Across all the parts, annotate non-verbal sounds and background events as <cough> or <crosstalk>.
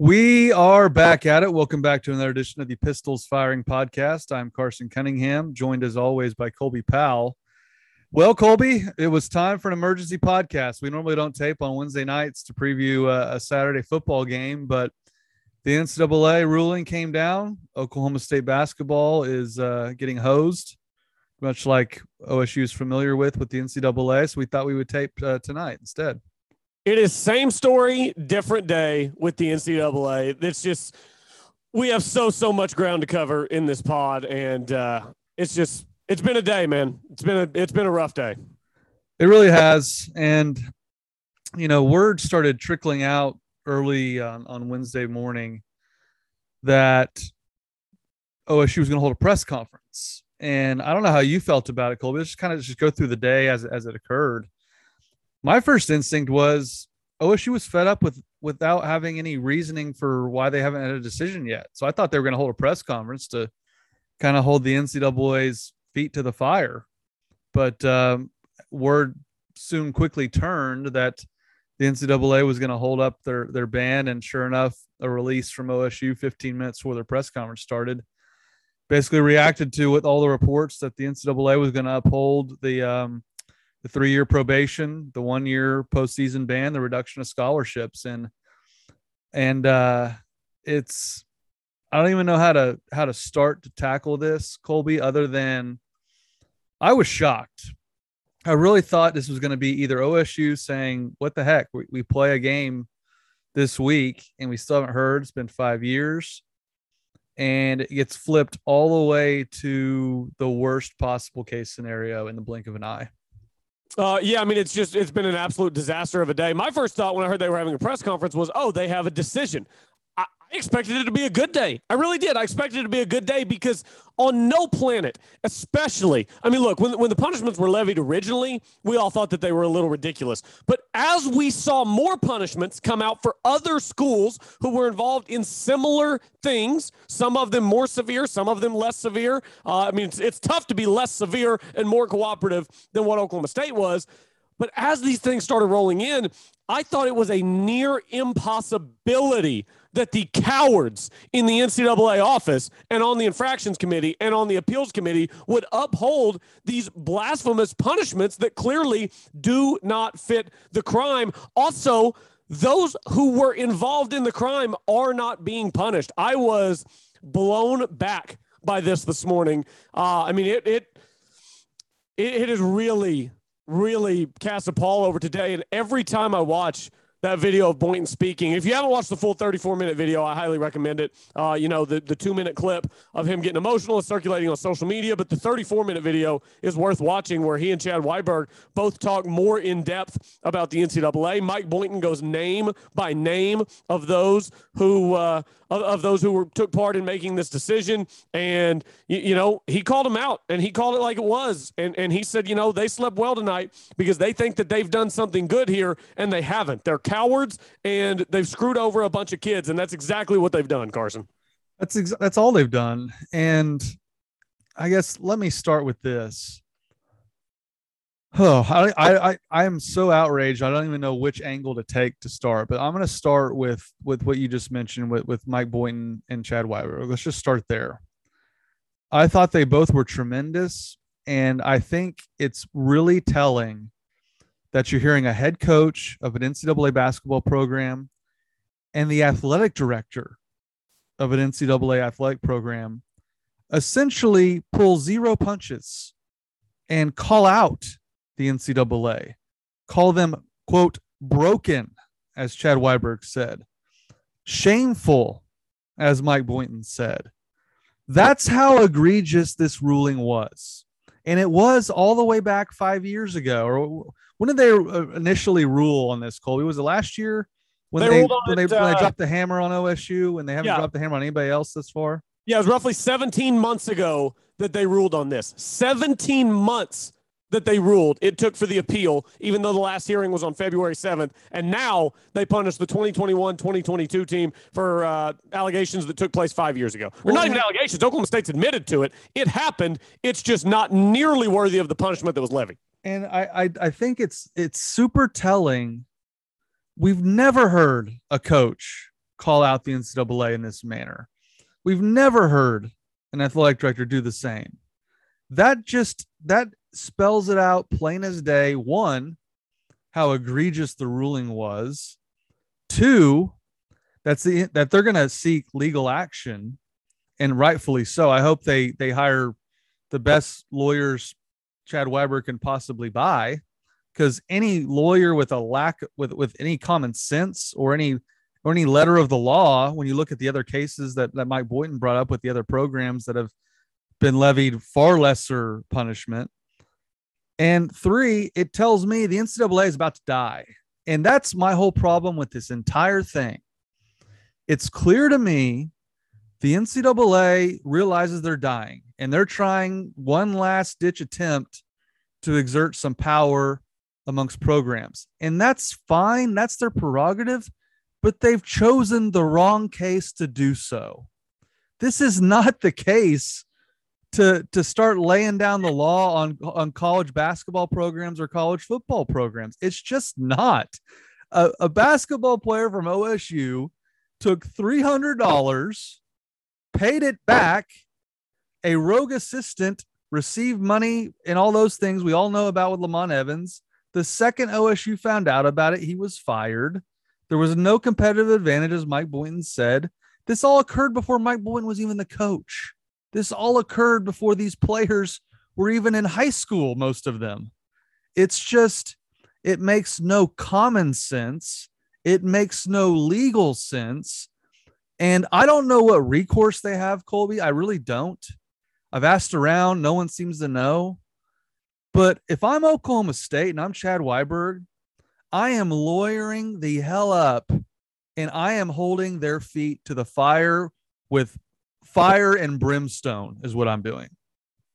We are back at it. Welcome back to another edition of the Pistols Firing Podcast. I'm Carson Cunningham, joined as always by Colby Powell. Well, Colby, it was time for an emergency podcast. We normally don't tape on Wednesday nights to preview a, a Saturday football game, but the NCAA ruling came down. Oklahoma State basketball is uh, getting hosed, much like OSU is familiar with with the NCAA. So we thought we would tape uh, tonight instead. It is same story, different day with the NCAA. It's just we have so so much ground to cover in this pod, and uh, it's just it's been a day, man. It's been a it's been a rough day. It really has, and you know, word started trickling out early on, on Wednesday morning that OSU was going to hold a press conference, and I don't know how you felt about it, Colby. Just kind of just go through the day as as it occurred my first instinct was OSU was fed up with without having any reasoning for why they haven't had a decision yet. So I thought they were going to hold a press conference to kind of hold the NCAA's feet to the fire. But um, word soon quickly turned that the NCAA was going to hold up their their ban, and sure enough, a release from OSU 15 minutes before their press conference started basically reacted to with all the reports that the NCAA was going to uphold the um, the three year probation, the one year postseason ban, the reduction of scholarships, and and uh, it's I don't even know how to how to start to tackle this, Colby, other than I was shocked. I really thought this was going to be either OSU saying, "What the heck? We, we play a game this week and we still haven't heard. It's been five years." And it gets flipped all the way to the worst possible case scenario in the blink of an eye. Uh, yeah, I mean, it's just it's been an absolute disaster of a day. My first thought when I heard they were having a press conference was, oh, they have a decision. I, expected it to be a good day. I really did. I expected it to be a good day because on no planet, especially, I mean, look, when, when the punishments were levied originally, we all thought that they were a little ridiculous. But as we saw more punishments come out for other schools who were involved in similar things, some of them more severe, some of them less severe. Uh, I mean, it's, it's tough to be less severe and more cooperative than what Oklahoma State was. But as these things started rolling in, I thought it was a near impossibility that the cowards in the NCAA office and on the infractions committee and on the appeals committee would uphold these blasphemous punishments that clearly do not fit the crime. Also, those who were involved in the crime are not being punished. I was blown back by this this morning. Uh, I mean, it, it it it is really really cast a pall over today. And every time I watch that video of Boynton speaking. If you haven't watched the full 34 minute video, I highly recommend it. Uh, you know, the, the two minute clip of him getting emotional is circulating on social media, but the 34 minute video is worth watching where he and Chad Weiberg both talk more in depth about the NCAA. Mike Boynton goes name by name of those who, uh, of, of, those who were, took part in making this decision. And, you, you know, he called them out and he called it like it was. And, and he said, you know, they slept well tonight because they think that they've done something good here and they haven't. They're cowards and they've screwed over a bunch of kids. And that's exactly what they've done, Carson. That's ex- that's all they've done. And I guess let me start with this. Oh, I, I, I am so outraged. I don't even know which angle to take to start, but I'm going to start with, with what you just mentioned with, with Mike Boynton and Chad Weiberg. Let's just start there. I thought they both were tremendous. And I think it's really telling that you're hearing a head coach of an NCAA basketball program and the athletic director of an NCAA athletic program essentially pull zero punches and call out the NCAA, call them, quote, broken, as Chad Weiberg said, shameful, as Mike Boynton said. That's how egregious this ruling was. And it was all the way back five years ago, or when did they initially rule on this, Colby? Was it last year when they, they when, they, it, when they uh, dropped the hammer on OSU and they haven't yeah. dropped the hammer on anybody else this far? Yeah, it was roughly 17 months ago that they ruled on this. 17 months that they ruled it took for the appeal, even though the last hearing was on February 7th. And now they punished the 2021 2022 team for uh, allegations that took place five years ago. Or well, not even allegations. Oklahoma State's admitted to it. It happened. It's just not nearly worthy of the punishment that was levied and I, I I think it's it's super telling. We've never heard a coach call out the NCAA in this manner. We've never heard an athletic director do the same. That just that spells it out plain as day. One, how egregious the ruling was. Two, that's the that they're going to seek legal action, and rightfully so. I hope they they hire the best lawyers Chad Weiberg can possibly buy, because any lawyer with a lack with with any common sense or any or any letter of the law, when you look at the other cases that that Mike Boynton brought up with the other programs that have been levied far lesser punishment. And three, it tells me the NCAA is about to die. And that's my whole problem with this entire thing. It's clear to me the NCAA realizes they're dying and they're trying one last ditch attempt to exert some power amongst programs. And that's fine, that's their prerogative, but they've chosen the wrong case to do so. This is not the case to to start laying down the law on on college basketball programs or college football programs. It's just not. A, a basketball player from OSU took three hundred dollars, paid it back. A rogue assistant received money and all those things we all know about with Lamont Evans. The second OSU found out about it, he was fired. There was no competitive advantage, as Mike Boynton said. This all occurred before Mike Boynton was even the coach. This all occurred before these players were even in high school, most of them. It's just, it makes no common sense. It makes no legal sense. And I don't know what recourse they have, Colby. I really don't. I've asked around, no one seems to know. But if I'm Oklahoma State and I'm Chad Weiberg, I am lawyering the hell up and I am holding their feet to the fire with fire and brimstone is what I'm doing.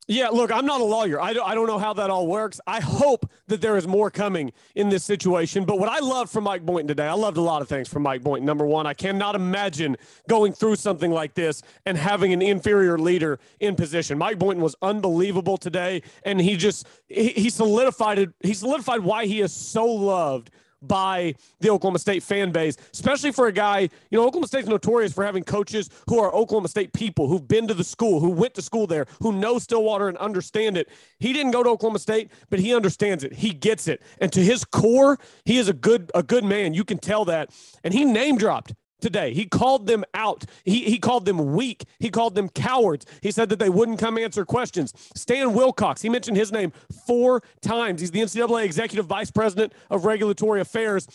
Yeah, look, I'm not a lawyer. I don't, I don't know how that all works. I hope that there is more coming in this situation. But what I loved from Mike Boynton today, I loved a lot of things from Mike Boynton. Number one, I cannot imagine going through something like this and having an inferior leader in position. Mike Boynton was unbelievable today, and he just he, he solidified it. He solidified why he is so loved by the Oklahoma State fan base, especially for a guy, you know, Oklahoma State's notorious for having coaches who are Oklahoma State people, who've been to the school, who went to school there, who know Stillwater and understand it. He didn't go to Oklahoma State, but he understands it. He gets it. And to his core, he is a good a good man. You can tell that. And he name dropped today. He called them out. He, he called them weak. He called them cowards. He said that they wouldn't come answer questions. Stan Wilcox, he mentioned his name four times. He's the NCAA Executive Vice President of Regulatory Affairs.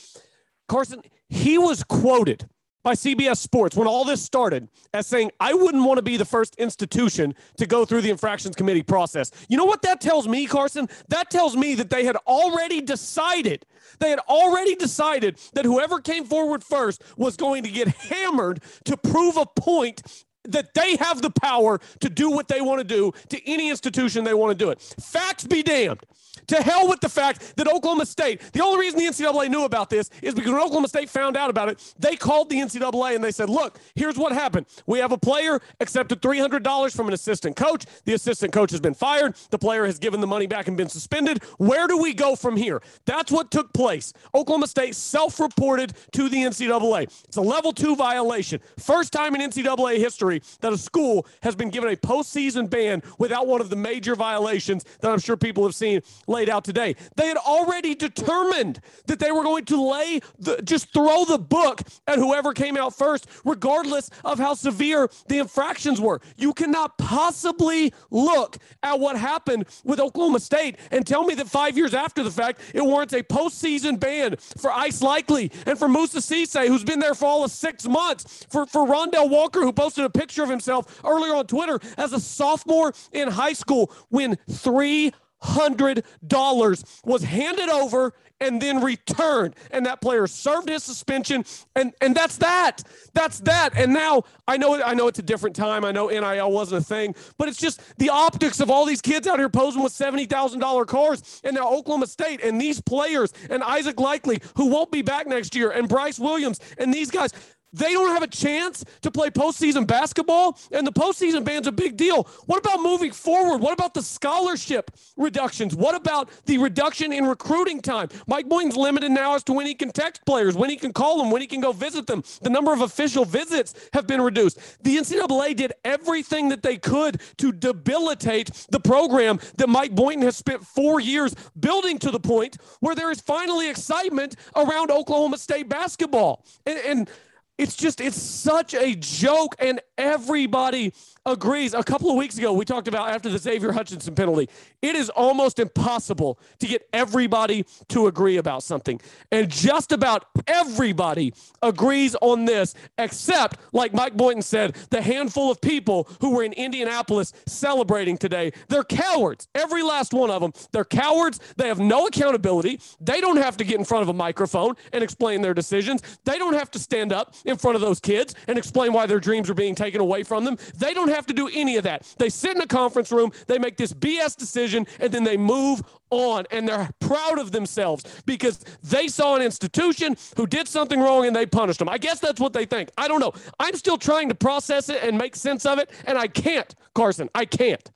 Carson, he was quoted by CBS Sports when all this started as saying, I wouldn't want to be the first institution to go through the infractions committee process. You know what that tells me, Carson? That tells me that they had already decided, they had already decided that whoever came forward first was going to get hammered to prove a point that they have the power to do what they want to do to any institution they want to do it. Facts be damned. To hell with the fact that Oklahoma State, the only reason the NCAA knew about this is because when Oklahoma State found out about it, they called the NCAA and they said, Look, here's what happened. We have a player accepted $300 from an assistant coach. The assistant coach has been fired. The player has given the money back and been suspended. Where do we go from here? That's what took place. Oklahoma State self reported to the NCAA. It's a level two violation. First time in NCAA history that a school has been given a postseason ban without one of the major violations that I'm sure people have seen laid out today. They had already determined that they were going to lay the, just throw the book at whoever came out first, regardless of how severe the infractions were. You cannot possibly look at what happened with Oklahoma State and tell me that five years after the fact, it warrants a postseason ban for Isaac Likely and for Moussa Cisse, who's been there for all of six months, for, for Rondell Walker, who posted a picture of himself earlier on Twitter as a sophomore in high school when three hundred dollars was handed over and then returned. And that player served his suspension and and that's that. That's that. And now i know i know it's a different time. I know nil wasn't a thing but it's just the optics of all these kids out here posing with $70000 cars and now oklahoma state and these players and isaac likely who won't be back next year and bryce williams and these guys They don't have a chance to play postseason basketball, and the postseason ban's a big deal. What about moving forward? What about the scholarship reductions? What about the reduction in recruiting time? Mike Boynton's limited now as to when he can text players, when he can call them, when he can go visit them. The number of official visits have been reduced. The NCAA did everything that they could to debilitate the program that Mike Boynton has spent four years building to the point where there is finally excitement around Oklahoma State basketball. and, and it's just it's such a joke and everybody agrees. A couple of weeks ago, we talked about after the Xavier Hutchinson penalty, it is almost impossible to get everybody to agree about something. And just about everybody agrees on this, except, like Mike Boynton said, the handful of people who were in Indianapolis celebrating today. They're cowards. Every last one of them. They're cowards. They have no accountability. They don't have to get in front of a microphone and explain their decisions. They don't have to stand up in front of those kids and explain why their dreams are being taken away from them. They don't have have to do any of that. They sit in a conference room, they make this BS decision, and then they move on. And they're proud of themselves because they saw an institution who did something wrong and they punished them. I guess that's what they think. I don't know. I'm still trying to process it and make sense of it, and I can't, Carson. I can't.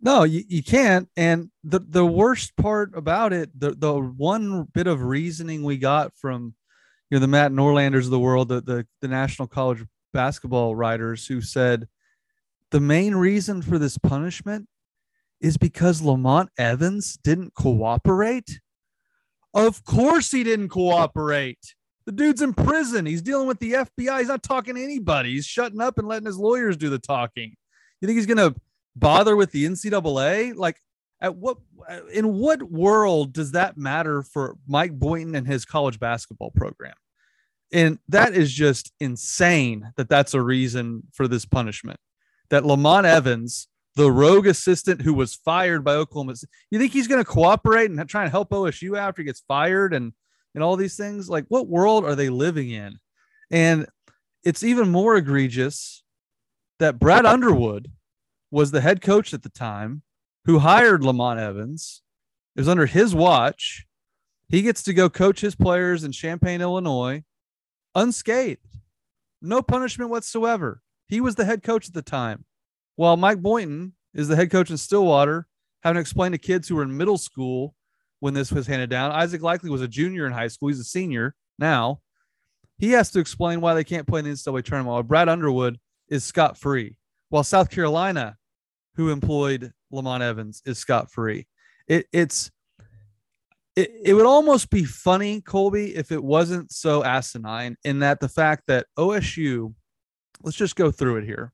No, you, you can't. And the, the worst part about it, the, the one bit of reasoning we got from you know the Matt Norlanders of the world, the, the the national college basketball writers who said the main reason for this punishment is because Lamont Evans didn't cooperate. Of course, he didn't cooperate. The dude's in prison. He's dealing with the FBI. He's not talking to anybody. He's shutting up and letting his lawyers do the talking. You think he's going to bother with the NCAA? Like, at what in what world does that matter for Mike Boynton and his college basketball program? And that is just insane that that's a reason for this punishment that Lamont Evans, the rogue assistant who was fired by Oklahoma, you think he's going to cooperate and try and help OSU after he gets fired and and all these things? Like, what world are they living in? And it's even more egregious that Brad Underwood was the head coach at the time who hired Lamont Evans. It was under his watch. He gets to go coach his players in Champaign, Illinois, unscathed, no punishment whatsoever. He was the head coach at the time. While Mike Boynton is the head coach in Stillwater, having explained to kids who were in middle school when this was handed down. Isaac Likely was a junior in high school. He's a senior now. He has to explain why they can't play in the NCAA tournament. While Brad Underwood is scot free, while South Carolina, who employed Lamont Evans, is scot free. It, it's it, it would almost be funny, Colby, if it wasn't so asinine in that the fact that OSU let's just go through it here.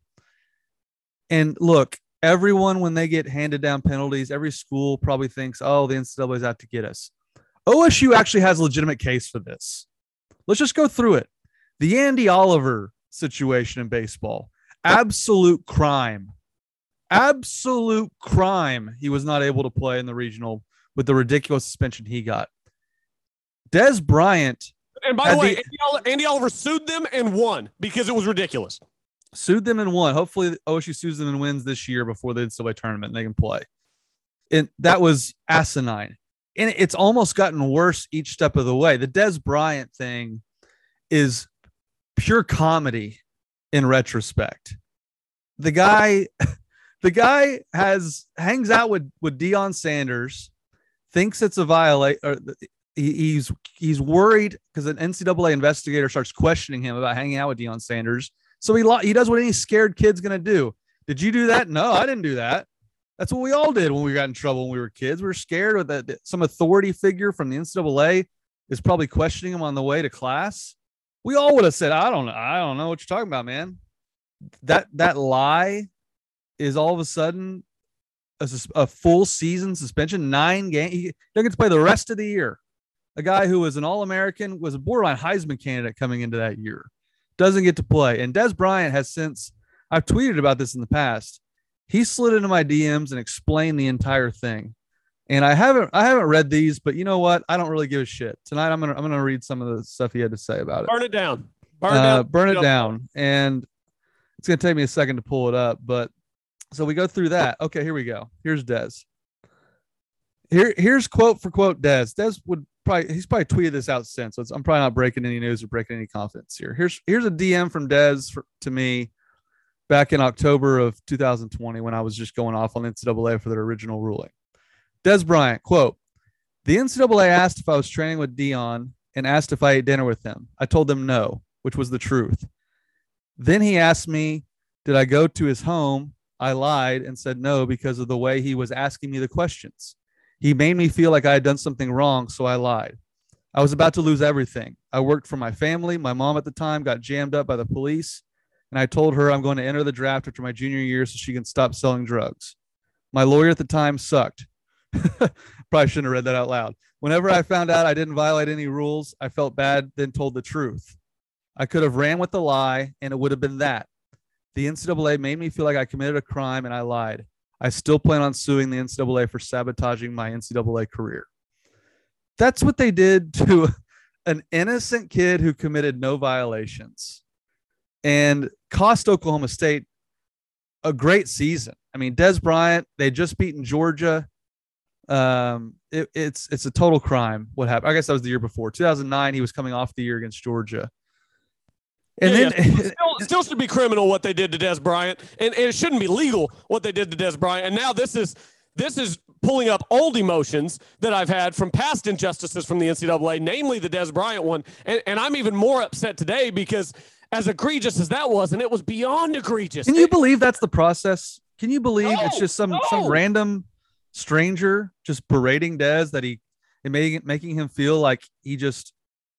And look, everyone, when they get handed down penalties, every school probably thinks, oh, the NCAA is out to get us. OSU actually has a legitimate case for this. Let's just go through it. The Andy Oliver situation in baseball, absolute crime. Absolute crime. He was not able to play in the regional with the ridiculous suspension he got. Dez Bryant and by the way, the, Andy, Oliver, Andy, Oliver sued them and won because it was ridiculous. Sued them and won. Hopefully, OSU sues them and wins this year before the NCAA tournament and they can play. And that was asinine. And it's almost gotten worse each step of the way. The Dez Bryant thing is pure comedy in retrospect. The guy, <laughs> the guy has hangs out with with Deion Sanders, thinks it's a violate or he's he's worried because an NCAA investigator starts questioning him about hanging out with Deion Sanders. So he he does what any scared kid's gonna do. Did you do that? No, I didn't do that. That's what we all did when we got in trouble when we were kids. We were scared that some authority figure from the NCAA is probably questioning him on the way to class. We all would have said, "I don't know, I don't know what you're talking about, man." That that lie is all of a sudden a, a full season suspension, nine games. He doesn't get to play the rest of the year a guy who was an All American, was a borderline Heisman candidate coming into that year, doesn't get to play. And Dez Bryant has since, I've tweeted about this in the past. He slid into my DMs and explained the entire thing. And I haven't I haven't read these, but you know what? I don't really give a shit. Tonight I'm gonna I'm gonna read some of the stuff he had to say about it. Burn it down. Burn, uh, down. burn it down. And it's gonna take me a second to pull it up, but so we go through that. Okay, here we go. Here's Dez. Here, here's quote for quote Dez. Dez would probably he's probably tweeted this out since. So I'm probably not breaking any news or breaking any confidence here. Here's here's a DM from Dez for, to me back in October of 2020 when I was just going off on NCAA for their original ruling. Dez Bryant quote: The NCAA asked if I was training with Deion and asked if I ate dinner with him. I told them no, which was the truth. Then he asked me, Did I go to his home? I lied and said no because of the way he was asking me the questions. He made me feel like I had done something wrong, so I lied. I was about to lose everything. I worked for my family. My mom at the time got jammed up by the police, and I told her I'm going to enter the draft after my junior year so she can stop selling drugs. My lawyer at the time sucked. <laughs> Probably shouldn't have read that out loud. Whenever I found out I didn't violate any rules, I felt bad, then told the truth. I could have ran with the lie, and it would have been that. The NCAA made me feel like I committed a crime and I lied. I still plan on suing the NCAA for sabotaging my NCAA career. That's what they did <laughs> to an innocent kid who committed no violations and cost Oklahoma State a great season. I mean, Dez Bryant, they just beaten Georgia. Um, it, it's it's a total crime what happened. I guess that was the year before, 2009. He was coming off the year against Georgia. And yeah, then yeah. <laughs> Still, still, should be criminal what they did to Dez Bryant, and, and, it shouldn't be legal what they did to Dez Bryant. And now this is this is pulling up old emotions that I've had from past injustices from the NCAA, namely the Dez Bryant one. And, and I'm even more upset today because as egregious as that was, and it was beyond egregious. Can you believe that's the process? Can you believe no, it's just some no. some random stranger just berating Dez that he and making making him feel like he just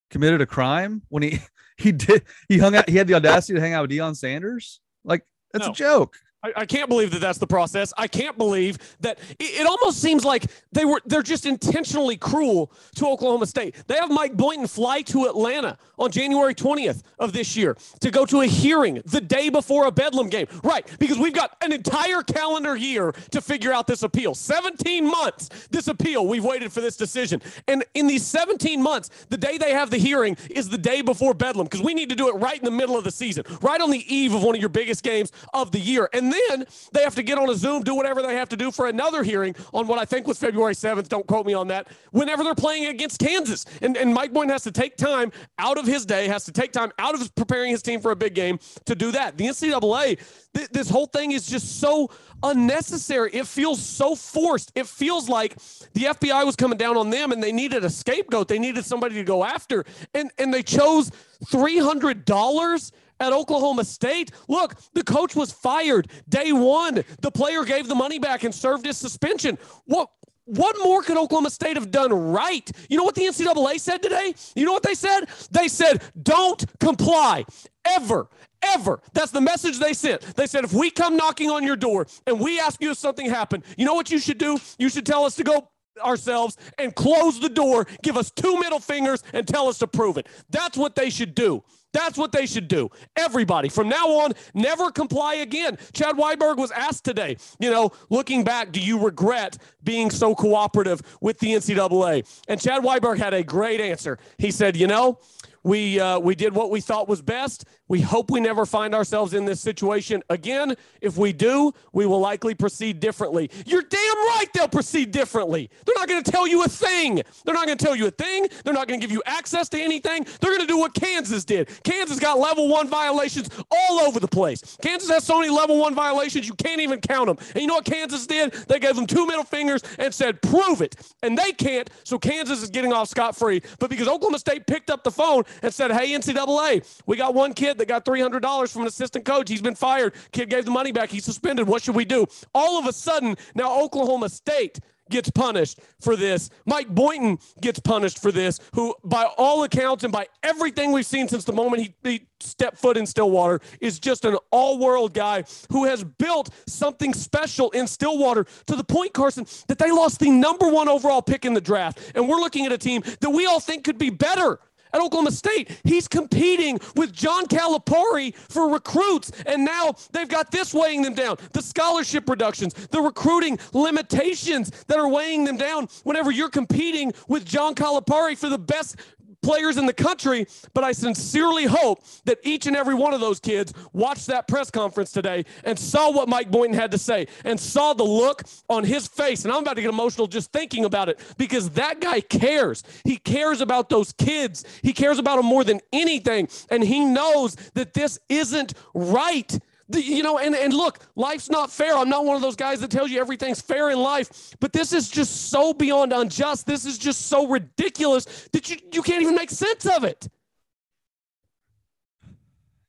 committed a crime when he he did he hung out he had the audacity to hang out with Deion Sanders like that's no. a joke I, I, can't believe that that's the process. I can't believe that it, it, almost seems like they were they're just intentionally cruel to Oklahoma State. They have Mike Boynton fly to Atlanta on January 20th of this year to go to a hearing the day before a Bedlam game. Right, because we've got an entire calendar year to figure out this appeal. 17 months this appeal. We've waited for this decision. And in these 17 months, the day they have the hearing is the day before Bedlam because we need to do it right in the middle of the season, right on the eve of one of your biggest games of the year. And then they have to get on a Zoom, do whatever they have to do for another hearing on what I think was February 7th. Don't quote me on that. Whenever they're playing against Kansas. And, and Mike Boynton has to take time out of his day, has to take time out of preparing his team for a big game to do that. The NCAA, th- this whole thing is just so unnecessary. It feels so forced. It feels like the FBI was coming down on them and they needed a scapegoat. They needed somebody to go after. And and they chose $300 at Oklahoma State. Look, the coach was fired day one. The player gave the money back and served his suspension. What? What more could Oklahoma State have done right? You know what the NCAA said today? You know what they said? They said, don't comply ever, ever. That's the message they sent. They said, if we come knocking on your door and we ask you if something happened, you know what you should do? You should tell us to go ourselves and close the door, give us two middle fingers, and tell us to prove it. That's what they should do. That's what they should do. Everybody from now on, never comply again. Chad Weiberg was asked today, you know, looking back, do you regret being so cooperative with the NCAA? And Chad Weiberg had a great answer. He said, you know, we uh, we did what we thought was best. We hope we never find ourselves in this situation again. If we do, we will likely proceed differently. You're damn right they'll proceed differently. They're not going to tell you a thing. They're not going to tell you a thing. They're not going to give you access to anything. They're going to do what Kansas did. Kansas got level one violations all over the place. Kansas has so many level one violations, you can't even count them. And you know what Kansas did? They gave them two middle fingers and said, prove it. And they can't, so Kansas is getting off scot free. But because Oklahoma State picked up the phone and said, hey, NCAA, we got one kid that got $300 from an assistant coach. He's been fired. Kid gave the money back. He's suspended. What should we do? All of a sudden, now Oklahoma State gets punished for this. Mike Boynton gets punished for this, who, by all accounts and by everything we've seen since the moment he, he stepped foot in Stillwater, is just an all world guy who has built something special in Stillwater to the point, Carson, that they lost the number one overall pick in the draft. And we're looking at a team that we all think could be better at Oklahoma State. He's competing with John Calipari for recruits, and now they've got this weighing them down the scholarship reductions, the recruiting limitations that are weighing them down whenever you're competing with John Calipari for the best players in the country, but I sincerely hope that each and every one of those kids watched that press conference today and saw what Mike Boynton had to say and saw the look on his face. And I'm about to get emotional just thinking about it because that guy cares. He cares about those kids, he cares about them more than anything. And he knows that this isn't right. The, you know, and, and look, life's not fair. I'm not one of those guys that tells you everything's fair in life, but this is just so beyond unjust. This is just so ridiculous that you, you can't even make sense of it.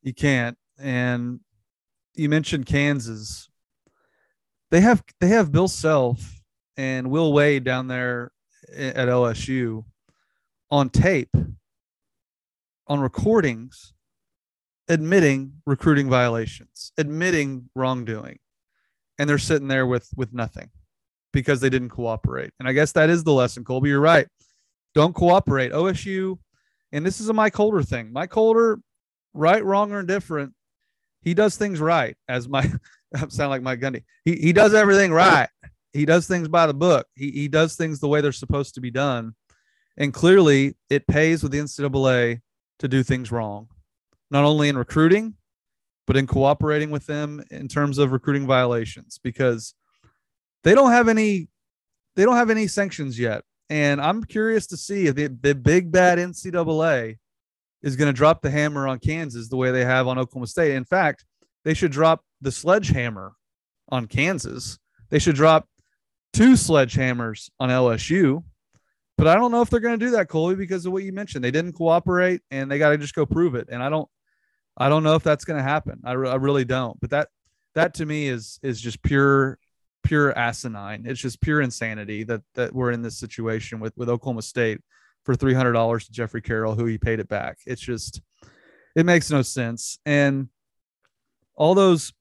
You can't. And you mentioned Kansas. They have they have Bill Self and Will Wade down there at LSU on tape, on recordings admitting recruiting violations, admitting wrongdoing, and they're sitting there with with nothing because they didn't cooperate. And I guess that is the lesson, Colby. You're right. Don't cooperate. OSU, and this is a Mike Holder thing. Mike Holder, right, wrong, or indifferent, he does things right. As my <laughs> sound like Mike Gundy. He he does everything right. He does things by the book. He he does things the way they're supposed to be done. And clearly it pays with the NCAA to do things wrong not only in recruiting, but in cooperating with them in terms of recruiting violations because they don't have any they don't have any sanctions yet. And I'm curious to see if the, the big bad NCAA is going to drop the hammer on Kansas the way they have on Oklahoma State. In fact, they should drop the sledgehammer on Kansas. They should drop two sledgehammers on LSU. But I don't know if they're going to do that, Colby, because of what you mentioned. They didn't cooperate and they got to just go prove it. And I don't I don't know if that's going to happen. I, re- I really don't. But that that to me is is just pure pure asinine. It's just pure insanity that that we're in this situation with with Oklahoma State for three hundred dollars to Jeffrey Carroll, who he paid it back. It's just it makes no sense. And all those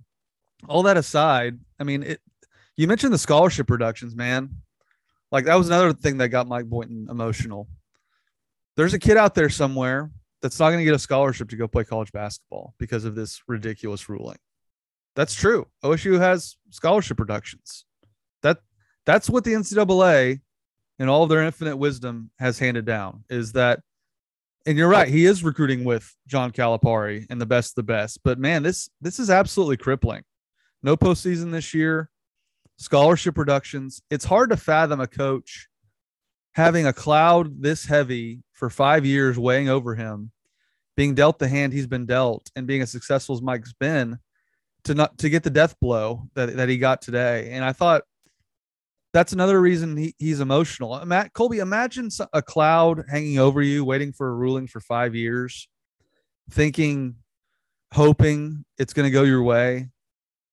all that aside, I mean, it you mentioned the scholarship reductions, man. Like that was another thing that got Mike Boynton emotional. There's a kid out there somewhere that's not going to get a scholarship to go play college basketball because of this ridiculous ruling. That's true. OSU has scholarship reductions. That that's what the NCAA and all of their infinite wisdom has handed down is that and you're right, he is recruiting with John Calipari and the best of the best. But man, this this is absolutely crippling. No postseason this year, scholarship reductions. It's hard to fathom a coach having a cloud this heavy for five years weighing over him, being dealt the hand he's been dealt, and being as successful as Mike's been, to not to get the death blow that, that he got today. And I thought that's another reason he, he's emotional. Matt Colby, imagine a cloud hanging over you, waiting for a ruling for five years, thinking, hoping it's going to go your way,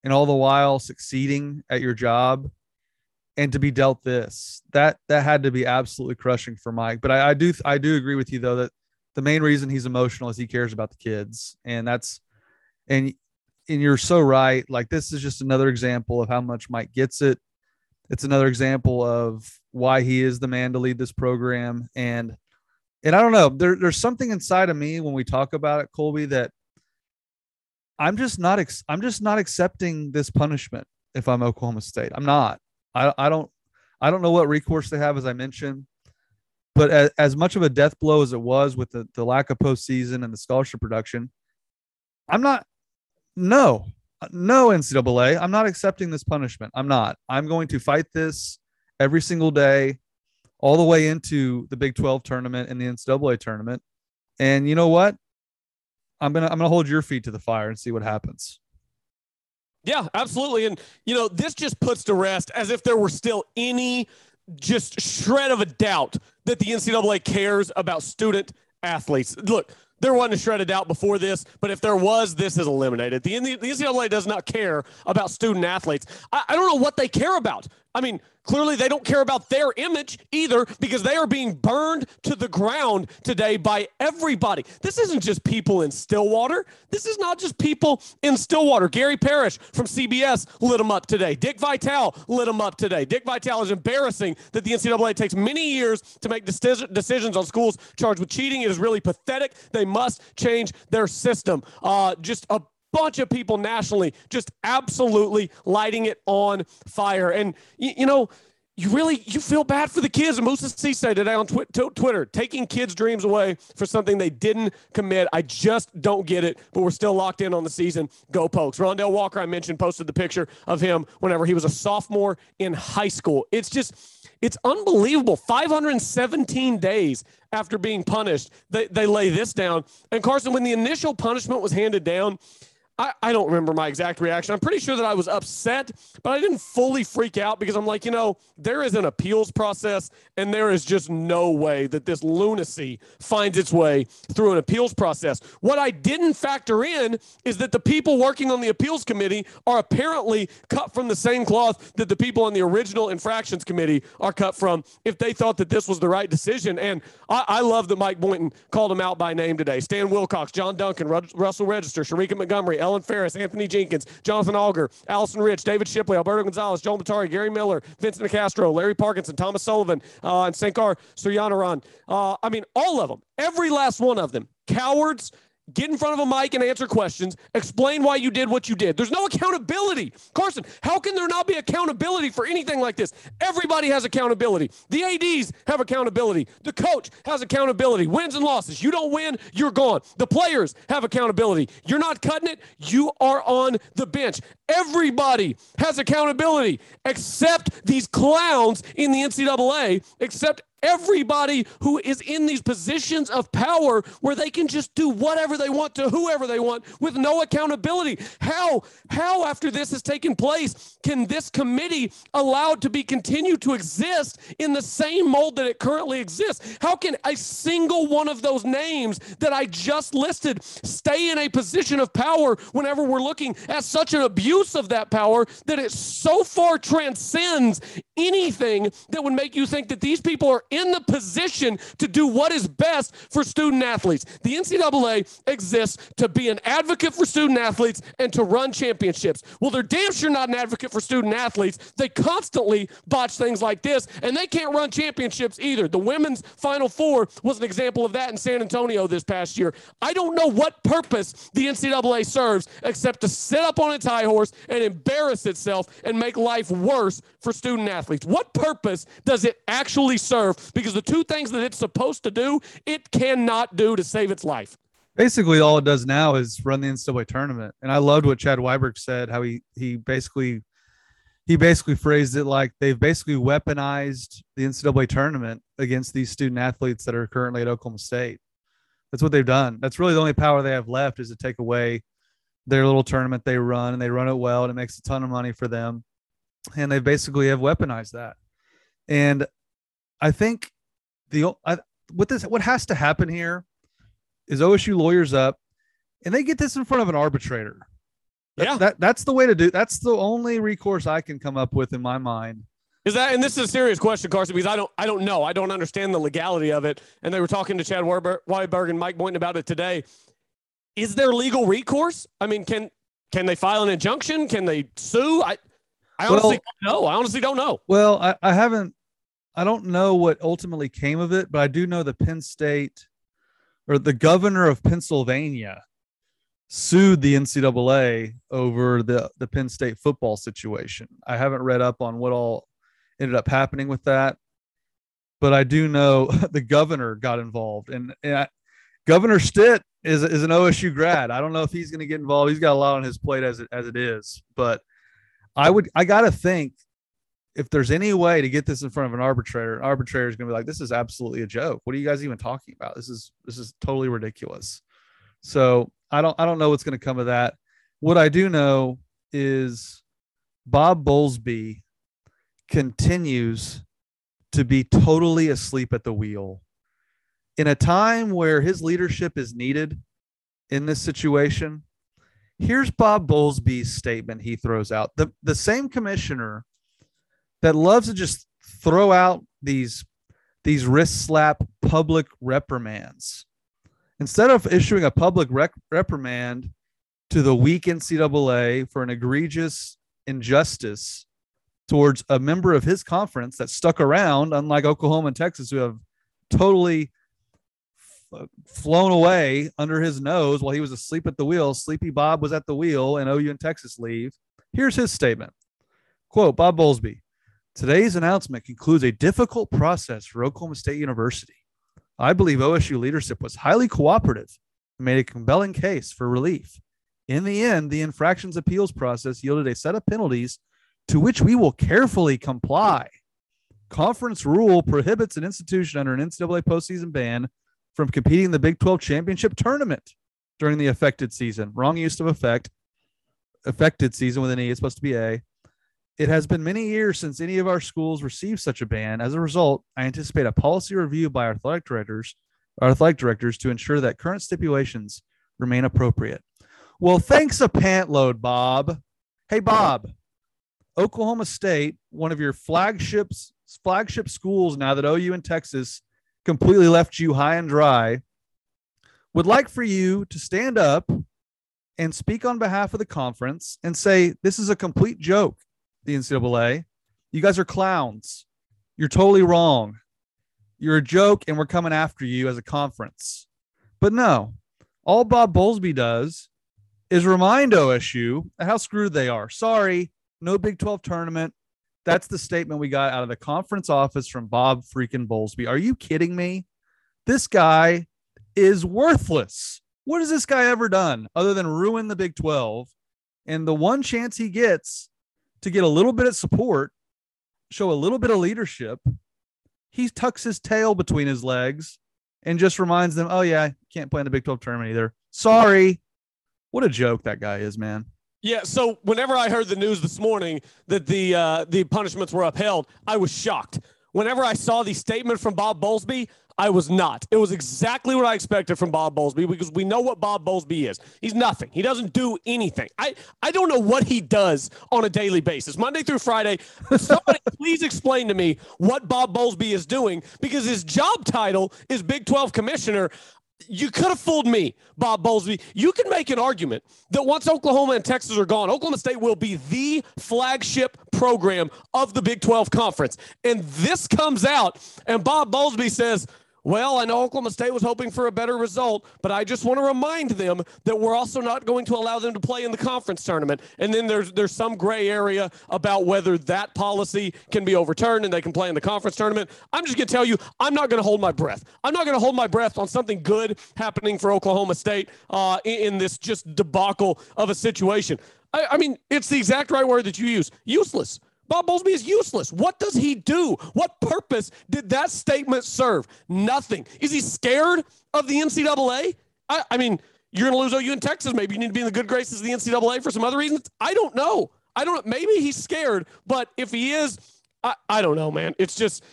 and all the while succeeding at your job and to be dealt this that that had to be absolutely crushing for Mike. But I, I do I do agree with you though that the main reason he's emotional is he cares about the kids, and that's and and you're so right. Like this is just another example of how much Mike gets it. It's another example of why he is the man to lead this program, and and I don't know. There, there's something inside of me when we talk about it, Colby, that I'm just not. I'm just not accepting this punishment if I'm Oklahoma State. I'm not. I, I don't I don't know what recourse they have, as I mentioned, but as, as much of a death blow as it was with the, the lack of postseason and the scholarship production, I'm not. No, no NCAA. I'm not accepting this punishment. I'm not. I'm going to fight this every single day, all the way into the Big 12 tournament and the NCAA tournament. And you know what? I'm gonna I'm gonna hold your feet to the fire and see what happens. Yeah, absolutely. And, you know, this just puts to rest as if there were still any just shred of a doubt that the NCAA cares about student athletes. Look, there wasn't a shred of doubt before this, but if there was, this is eliminated. The, the NCAA does not care about student athletes. I, I don't know what they care about. I mean, clearly they don't care about their image either because they are being burned to the ground today by everybody. This isn't just people in Stillwater. This is not just people in Stillwater. Gary Parrish from CBS lit them up today. Dick Vitale lit them up today. Dick Vitale is embarrassing that the NCAA takes many years to make decisions on schools charged with cheating. It is really pathetic. They must change their system. Uh, just a bunch of people nationally just absolutely lighting it on fire. And, you, you know, you really you feel bad for the kids. And Moussa Cisse today on tw- t- Twitter taking kids' dreams away for something they didn't commit. I just don't get it. But we're still locked in on the season. Go Pokes. Rondell Walker, I mentioned, posted the picture of him whenever he was a sophomore in high school. It's just it's unbelievable. 517 days after being punished, they, they lay this down. And Carson, when the initial punishment was handed down, I, I don't remember my exact reaction. I'm pretty sure that I was upset, but I didn't fully freak out because I'm like, you know, there is an appeals process, and there is just no way that this lunacy finds its way through an appeals process. What I didn't factor in is that the people working on the appeals committee are apparently cut from the same cloth that the people on the original infractions committee are cut from if they thought that this was the right decision. And I, I love that Mike Boynton called them out by name today. Stan Wilcox, John Duncan, Russell Register, Sharika Montgomery, Ellen Ferris, Anthony Jenkins, Jonathan Alger, Allison Rich, David Shipley, Alberto Gonzalez, Joel Maturi, Gary Miller, Vincent Castro, Larry Parkinson, Thomas Sullivan, uh, and Sankar Suryanaran. Uh, I mean, all of them, every last one of them, cowards get in front of a mic and answer questions, explain why you did what you did. There's no accountability. Carson, how can there not be accountability for anything like this? Everybody has accountability. The ADs have accountability. The coach has accountability. Wins and losses. You don't win, you're gone. The players have accountability. You're not cutting it, you are on the bench. Everybody has accountability except these clowns in the NCAA, except everybody who is in these positions of power where they can just do whatever they want to whoever they want with no accountability. How how after this has taken place can this committee allowed to be continued to exist in the same mold that it currently exists? How can a single one of those names that i just listed stay in a position of power whenever we're looking at such an abuse of that power that it so far transcends anything that would make you think that these people are in the position to do what is best for student athletes. The NCAA exists to be an advocate for student athletes and to run championships. Well, they're damn sure not an advocate for student athletes. They constantly botch things like this, and they can't run championships either. The women's Final Four was an example of that in San Antonio this past year. I don't know what purpose the NCAA serves except to sit up on its high horse and embarrass itself and make life worse for student athletes. What purpose does it actually serve because the two things that it's supposed to do, it cannot do to save its life. Basically, all it does now is run the NCAA tournament. And I loved what Chad Weiberg said, how he he basically he basically phrased it like they've basically weaponized the NCAA tournament against these student athletes that are currently at Oklahoma State. That's what they've done. That's really the only power they have left is to take away their little tournament they run and they run it well and it makes a ton of money for them. And they basically have weaponized that. And I think the I, what this what has to happen here is OSU lawyers up, and they get this in front of an arbitrator. That, yeah, that that's the way to do. That's the only recourse I can come up with in my mind. Is that and this is a serious question, Carson, because I don't I don't know. I don't understand the legality of it. And they were talking to Chad Weiberg and Mike Boynton about it today. Is there legal recourse? I mean, can can they file an injunction? Can they sue? I I honestly well, don't know. I honestly don't know. Well, I, I haven't I don't know what ultimately came of it, but I do know the Penn State or the governor of Pennsylvania sued the NCAA over the, the Penn State football situation. I haven't read up on what all ended up happening with that, but I do know <laughs> the governor got involved. And, and I, Governor Stitt is, is an OSU grad. I don't know if he's going to get involved. He's got a lot on his plate as it, as it is, but I would, I got to think if there's any way to get this in front of an arbitrator, an arbitrator is going to be like, "This is absolutely a joke. What are you guys even talking about? This is this is totally ridiculous." So I don't I don't know what's going to come of that. What I do know is Bob Bowlesby continues to be totally asleep at the wheel in a time where his leadership is needed in this situation. Here's Bob Bowlesby's statement he throws out. The the same commissioner that loves to just throw out these these wrist slap public reprimands. Instead of issuing a public rec- reprimand to the weak NCAA for an egregious injustice towards a member of his conference that stuck around, unlike Oklahoma and Texas, who have totally flown away under his nose while he was asleep at the wheel. Sleepy Bob was at the wheel, and OU and Texas leave. Here's his statement. Quote Bob Bowlesby Today's announcement concludes a difficult process for Oklahoma State University. I believe OSU leadership was highly cooperative and made a compelling case for relief. In the end, the infractions appeals process yielded a set of penalties to which we will carefully comply. Conference rule prohibits an institution under an NCAA postseason ban from competing in the Big 12 championship tournament during the affected season. Wrong use of effect. Affected season with an E. It's supposed to be A. It has been many years since any of our schools received such a ban. As a result, I anticipate a policy review by our athletic directors, our athletic directors to ensure that current stipulations remain appropriate. Well, thanks a pant load, Bob. Hey, Bob, Oklahoma State, one of your flagships, flagship schools now that OU in Texas completely left you high and dry, would like for you to stand up and speak on behalf of the conference and say this is a complete joke the NCAA. You guys are clowns. You're totally wrong. You're a joke, and we're coming after you as a conference. But no, all Bob Bowlesby does is remind OSU how screwed they are. Sorry, no Big 12 tournament. That's the statement we got out of the conference office from Bob freaking Bowlesby. Are you kidding me? This guy is worthless. What has this guy ever done other than ruin the Big 12? And the one chance he gets to get a little bit of support, show a little bit of leadership, he tucks his tail between his legs and just reminds them, oh, yeah, can't play in the Big 12 tournament either. Sorry. What a joke that guy is, man. Yeah, so whenever I heard the news this morning that the uh, the punishments were upheld, I was shocked. Whenever I saw the statement from Bob Bowlesby, I was not. It was exactly what I expected from Bob Bowlesby because we know what Bob Bowlesby is. He's nothing. He doesn't do anything. I, I don't know what he does on a daily basis, Monday through Friday. Somebody <laughs> please explain to me what Bob Bowlesby is doing because his job title is Big 12 commissioner you could have fooled me, Bob Bowlesby. You can make an argument that once Oklahoma and Texas are gone, Oklahoma State will be the flagship program of the Big 12 conference. And this comes out, and Bob Bowlesby says, well, I know Oklahoma State was hoping for a better result, but I just want to remind them that we're also not going to allow them to play in the conference tournament. And then there's there's some gray area about whether that policy can be overturned and they can play in the conference tournament. I'm just going to tell you, I'm not going to hold my breath. I'm not going to hold my breath on something good happening for Oklahoma State uh, in, in this just debacle of a situation. I, I mean, it's the exact right word that you use. Useless. Bob Bowlesby is useless. What does he do? What purpose did that statement serve? Nothing. Is he scared of the NCAA? I, I mean, you're going to lose OU in Texas. Maybe you need to be in the good graces of the NCAA for some other reasons. I don't know. I don't. Maybe he's scared, but if he is, I, I don't know, man. It's just.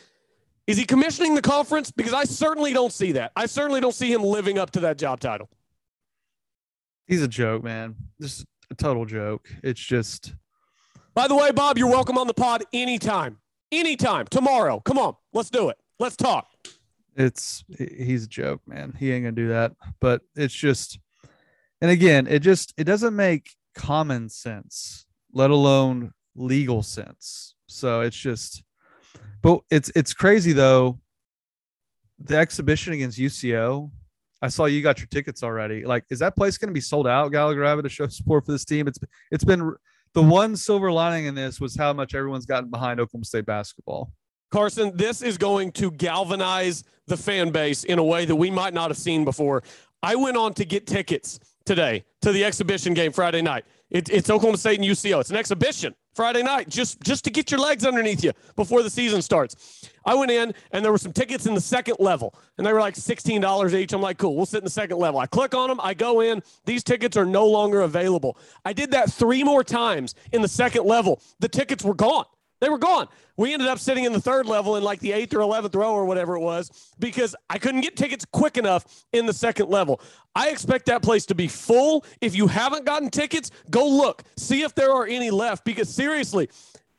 Is he commissioning the conference? Because I certainly don't see that. I certainly don't see him living up to that job title. He's a joke, man. Just a total joke. It's just by the way, Bob, you're welcome on the pod anytime. Anytime. Tomorrow. Come on. Let's do it. Let's talk. It's he's a joke, man. He ain't gonna do that. But it's just and again, it just it doesn't make common sense, let alone legal sense. So it's just but it's it's crazy though. The exhibition against UCO, I saw you got your tickets already. Like, is that place going to be sold out, Gallagher Iba, to show support for this team? It's it's been the one silver lining in this was how much everyone's gotten behind Oklahoma State basketball. Carson, this is going to galvanize the fan base in a way that we might not have seen before. I went on to get tickets today to the exhibition game Friday night. It, it's Oklahoma State and UCO. It's an exhibition Friday night, just just to get your legs underneath you before the season starts. I went in and there were some tickets in the second level, and they were like sixteen dollars each. I'm like, cool, we'll sit in the second level. I click on them, I go in. These tickets are no longer available. I did that three more times in the second level. The tickets were gone. They were gone. We ended up sitting in the third level in like the eighth or 11th row or whatever it was because I couldn't get tickets quick enough in the second level. I expect that place to be full. If you haven't gotten tickets, go look, see if there are any left because seriously,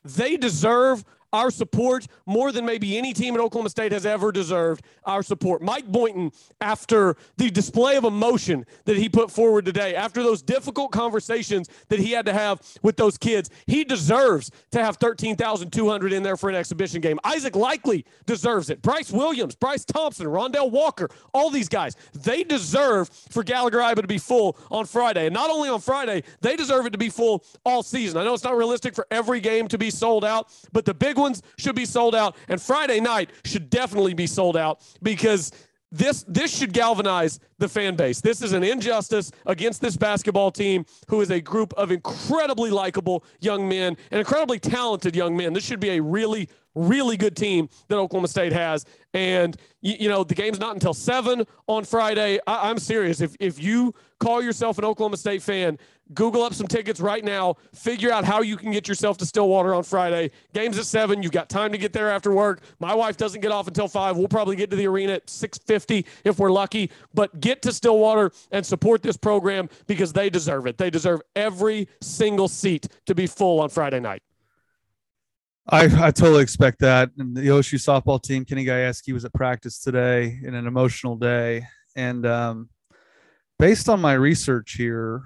they deserve our support more than maybe any team at Oklahoma State has ever deserved our support. Mike Boynton, after the display of emotion that he put forward today, after those difficult conversations that he had to have with those kids, he deserves to have 13,200 in there for an exhibition game. Isaac Likely deserves it. Bryce Williams, Bryce Thompson, Rondell Walker, all these guys, they deserve for Gallagher Iba to be full on Friday. And not only on Friday, they deserve it to be full all season. I know it's not realistic for every game to be sold out, but the big big ones should be sold out, and Friday night should definitely be sold out because this this should galvanize the fan base. This is an injustice against this basketball team, who is a group of incredibly likable young men and incredibly talented young men. This should be a really really good team that Oklahoma State has. And you, you know the game's not until seven on Friday. I, I'm serious. If if you call yourself an Oklahoma State fan, Google up some tickets right now. Figure out how you can get yourself to Stillwater on Friday. Game's at seven. You've got time to get there after work. My wife doesn't get off until five. We'll probably get to the arena at six fifty if we're lucky. But get to Stillwater and support this program because they deserve it. They deserve every single seat to be full on Friday night. I, I totally expect that. And the OSU softball team, Kenny Gajewski was at practice today in an emotional day. And um, based on my research here,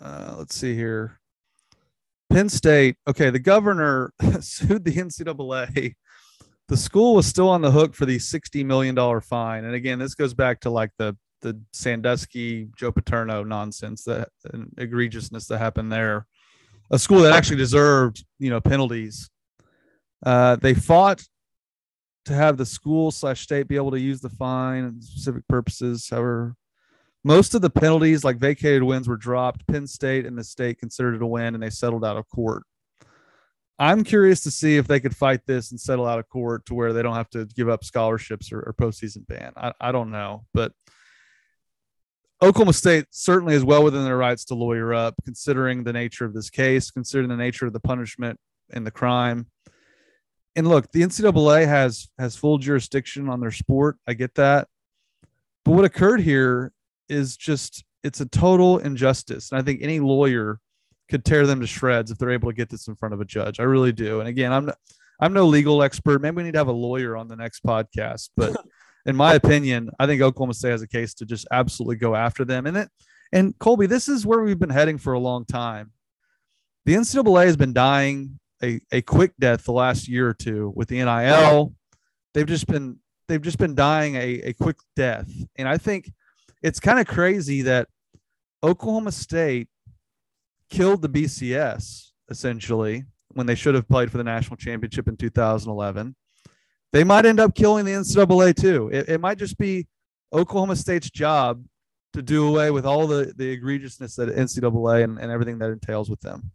uh, let's see here. Penn State, okay, the governor <laughs> sued the NCAA. The school was still on the hook for the $60 million fine. And again, this goes back to like the the Sandusky, Joe Paterno nonsense, that egregiousness that happened there. A school that actually deserved, you know, penalties. Uh, they fought to have the school slash state be able to use the fine and specific purposes. However, most of the penalties, like vacated wins, were dropped. Penn State and the state considered it a win, and they settled out of court. I'm curious to see if they could fight this and settle out of court to where they don't have to give up scholarships or, or postseason ban. I, I don't know, but Oklahoma State certainly is well within their rights to lawyer up, considering the nature of this case, considering the nature of the punishment and the crime. And look, the NCAA has has full jurisdiction on their sport. I get that, but what occurred here is just it's a total injustice. And I think any lawyer could tear them to shreds if they're able to get this in front of a judge. I really do. And again, I'm I'm no legal expert. Maybe we need to have a lawyer on the next podcast. But <laughs> in my opinion, I think Oklahoma State has a case to just absolutely go after them. And it and Colby, this is where we've been heading for a long time. The NCAA has been dying a, a quick death the last year or two with the NIL. They've just been they've just been dying a, a quick death. And I think it's kind of crazy that Oklahoma State killed the BCS essentially when they should have played for the national championship in 2011. They might end up killing the NCAA too. It, it might just be Oklahoma State's job to do away with all the, the egregiousness that NCAA and, and everything that entails with them.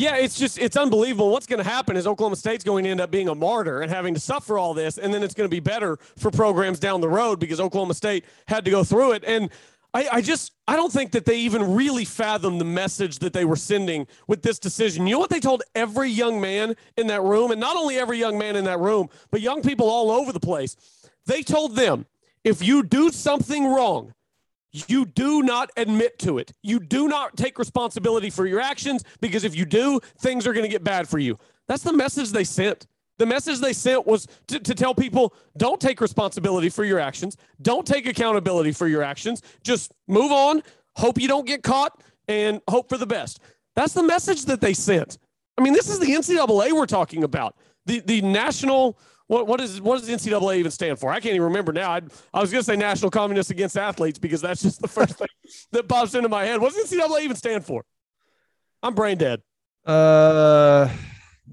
Yeah, it's just it's unbelievable. What's going to happen is Oklahoma State's going to end up being a martyr and having to suffer all this, and then it's going to be better for programs down the road because Oklahoma State had to go through it. And I, I just I don't think that they even really fathom the message that they were sending with this decision. You know what they told every young man in that room, and not only every young man in that room, but young people all over the place. They told them if you do something wrong, you do not admit to it. You do not take responsibility for your actions because if you do, things are going to get bad for you. That's the message they sent. The message they sent was to, to, tell people don't take responsibility for your actions, don't take accountability for your actions. Just move on, hope you don't get caught, and hope for the best. That's the message that they sent. I mean, this is the NCAA we're talking about. The, the national what what is what does NCAA even stand for? I can't even remember now. I, I was going to say National Communists Against Athletes because that's just the first thing <laughs> that pops into my head. What does NCAA even stand for? I'm brain dead. Uh,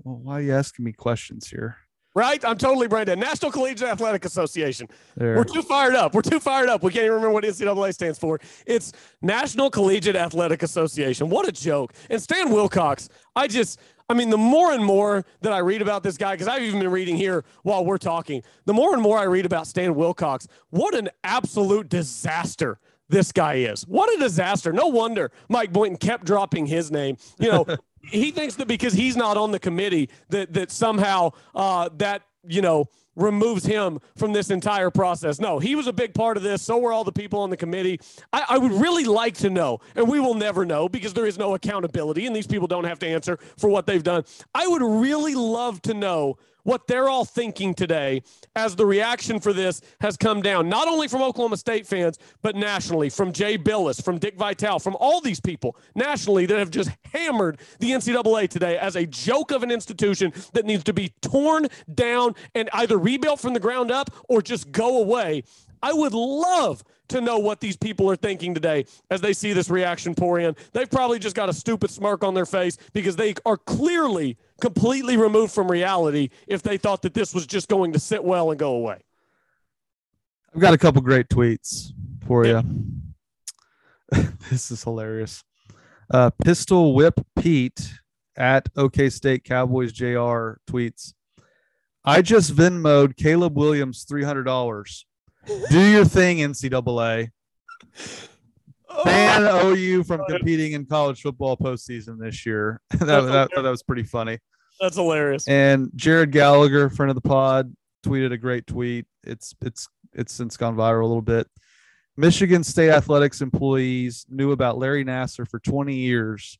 well, why are you asking me questions here? Right, I'm totally brain dead. National Collegiate Athletic Association. There. We're too fired up. We're too fired up. We can't even remember what NCAA stands for. It's National Collegiate Athletic Association. What a joke! And Stan Wilcox, I just I mean, the more and more that I read about this guy, because I've even been reading here while we're talking, the more and more I read about Stan Wilcox, what an absolute disaster this guy is. What a disaster. No wonder Mike Boynton kept dropping his name. You know, <laughs> he thinks that because he's not on the committee that that somehow uh, that, you know, removes him from this entire process. No, he was a big part of this. So were all the people on the committee. I, I, would really like to know, and we will never know because there is no accountability and these people don't have to answer for what they've done. I would really love to know what they're all thinking today as the reaction for this has come down, not only from Oklahoma State fans, but nationally, from Jay Bilas, from Dick Vitale, from all these people nationally that have just hammered the NCAA today as a joke of an institution that needs to be torn down and either rebuilt from the ground up or just go away. I would love to know what these people are thinking today as they see this reaction pour in. They've probably just got a stupid smirk on their face because they are clearly completely removed from reality if they thought that this was just going to sit well and go away. I've got a couple great tweets for you. <laughs> this is hilarious. Uh, Pistol Whip Pete at OK State Cowboys JR tweets. I just Venmoed Caleb Williams three hundred dollars. Do your thing, NCAA. Ban <laughs> OU from competing in college football postseason this year. <laughs> that, that, that was pretty funny. That's hilarious. And Jared Gallagher, friend of the pod, tweeted a great tweet. It's it's it's since gone viral a little bit. Michigan State athletics employees knew about Larry Nassar for 20 years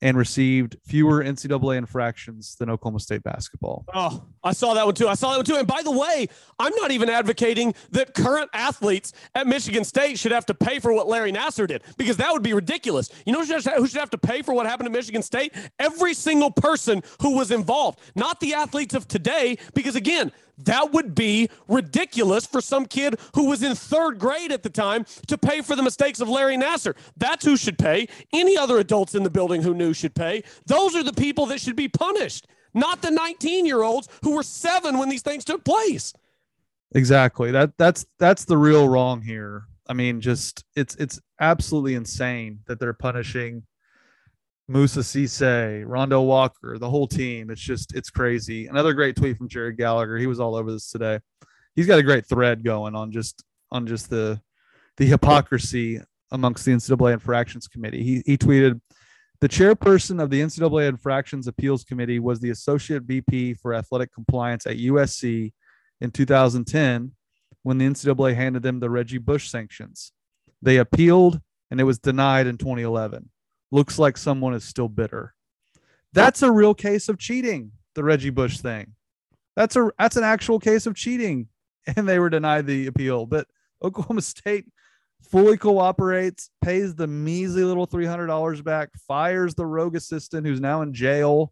and received fewer NCAA infractions than Oklahoma State basketball. Oh, I saw that one too. I saw that one too. And by the way, I'm not even advocating that current athletes at Michigan State should have to pay for what Larry Nassar did because that would be ridiculous. You know who should have to pay for what happened to Michigan State? Every single person who was involved, not the athletes of today, because again, that would be ridiculous for some kid who was in third grade at the time to pay for the mistakes of Larry Nassar. That's who should pay. Any other adults in the building who knew should pay. Those are the people that should be punished, not the 19 year olds who were seven when these things took place. Exactly. That that's that's the real wrong here. I mean, just it's it's absolutely insane that they're punishing Moussa Cisse, Rondo Walker, the whole team. It's just it's crazy. Another great tweet from Jared Gallagher. He was all over this today. He's got a great thread going on just on just the the hypocrisy amongst the NCAA infractions committee. He he tweeted, the chairperson of the NCAA infractions appeals committee was the associate VP for athletic compliance at USC in 2010 when the NCAA handed them the Reggie Bush sanctions. They appealed and it was denied in 2011 looks like someone is still bitter. That's a real case of cheating, the Reggie Bush thing. That's a that's an actual case of cheating. <laughs> And they were denied the appeal. But Oklahoma <laughs> State fully cooperates, pays the measly little $300 back, fires the rogue assistant who's now in jail,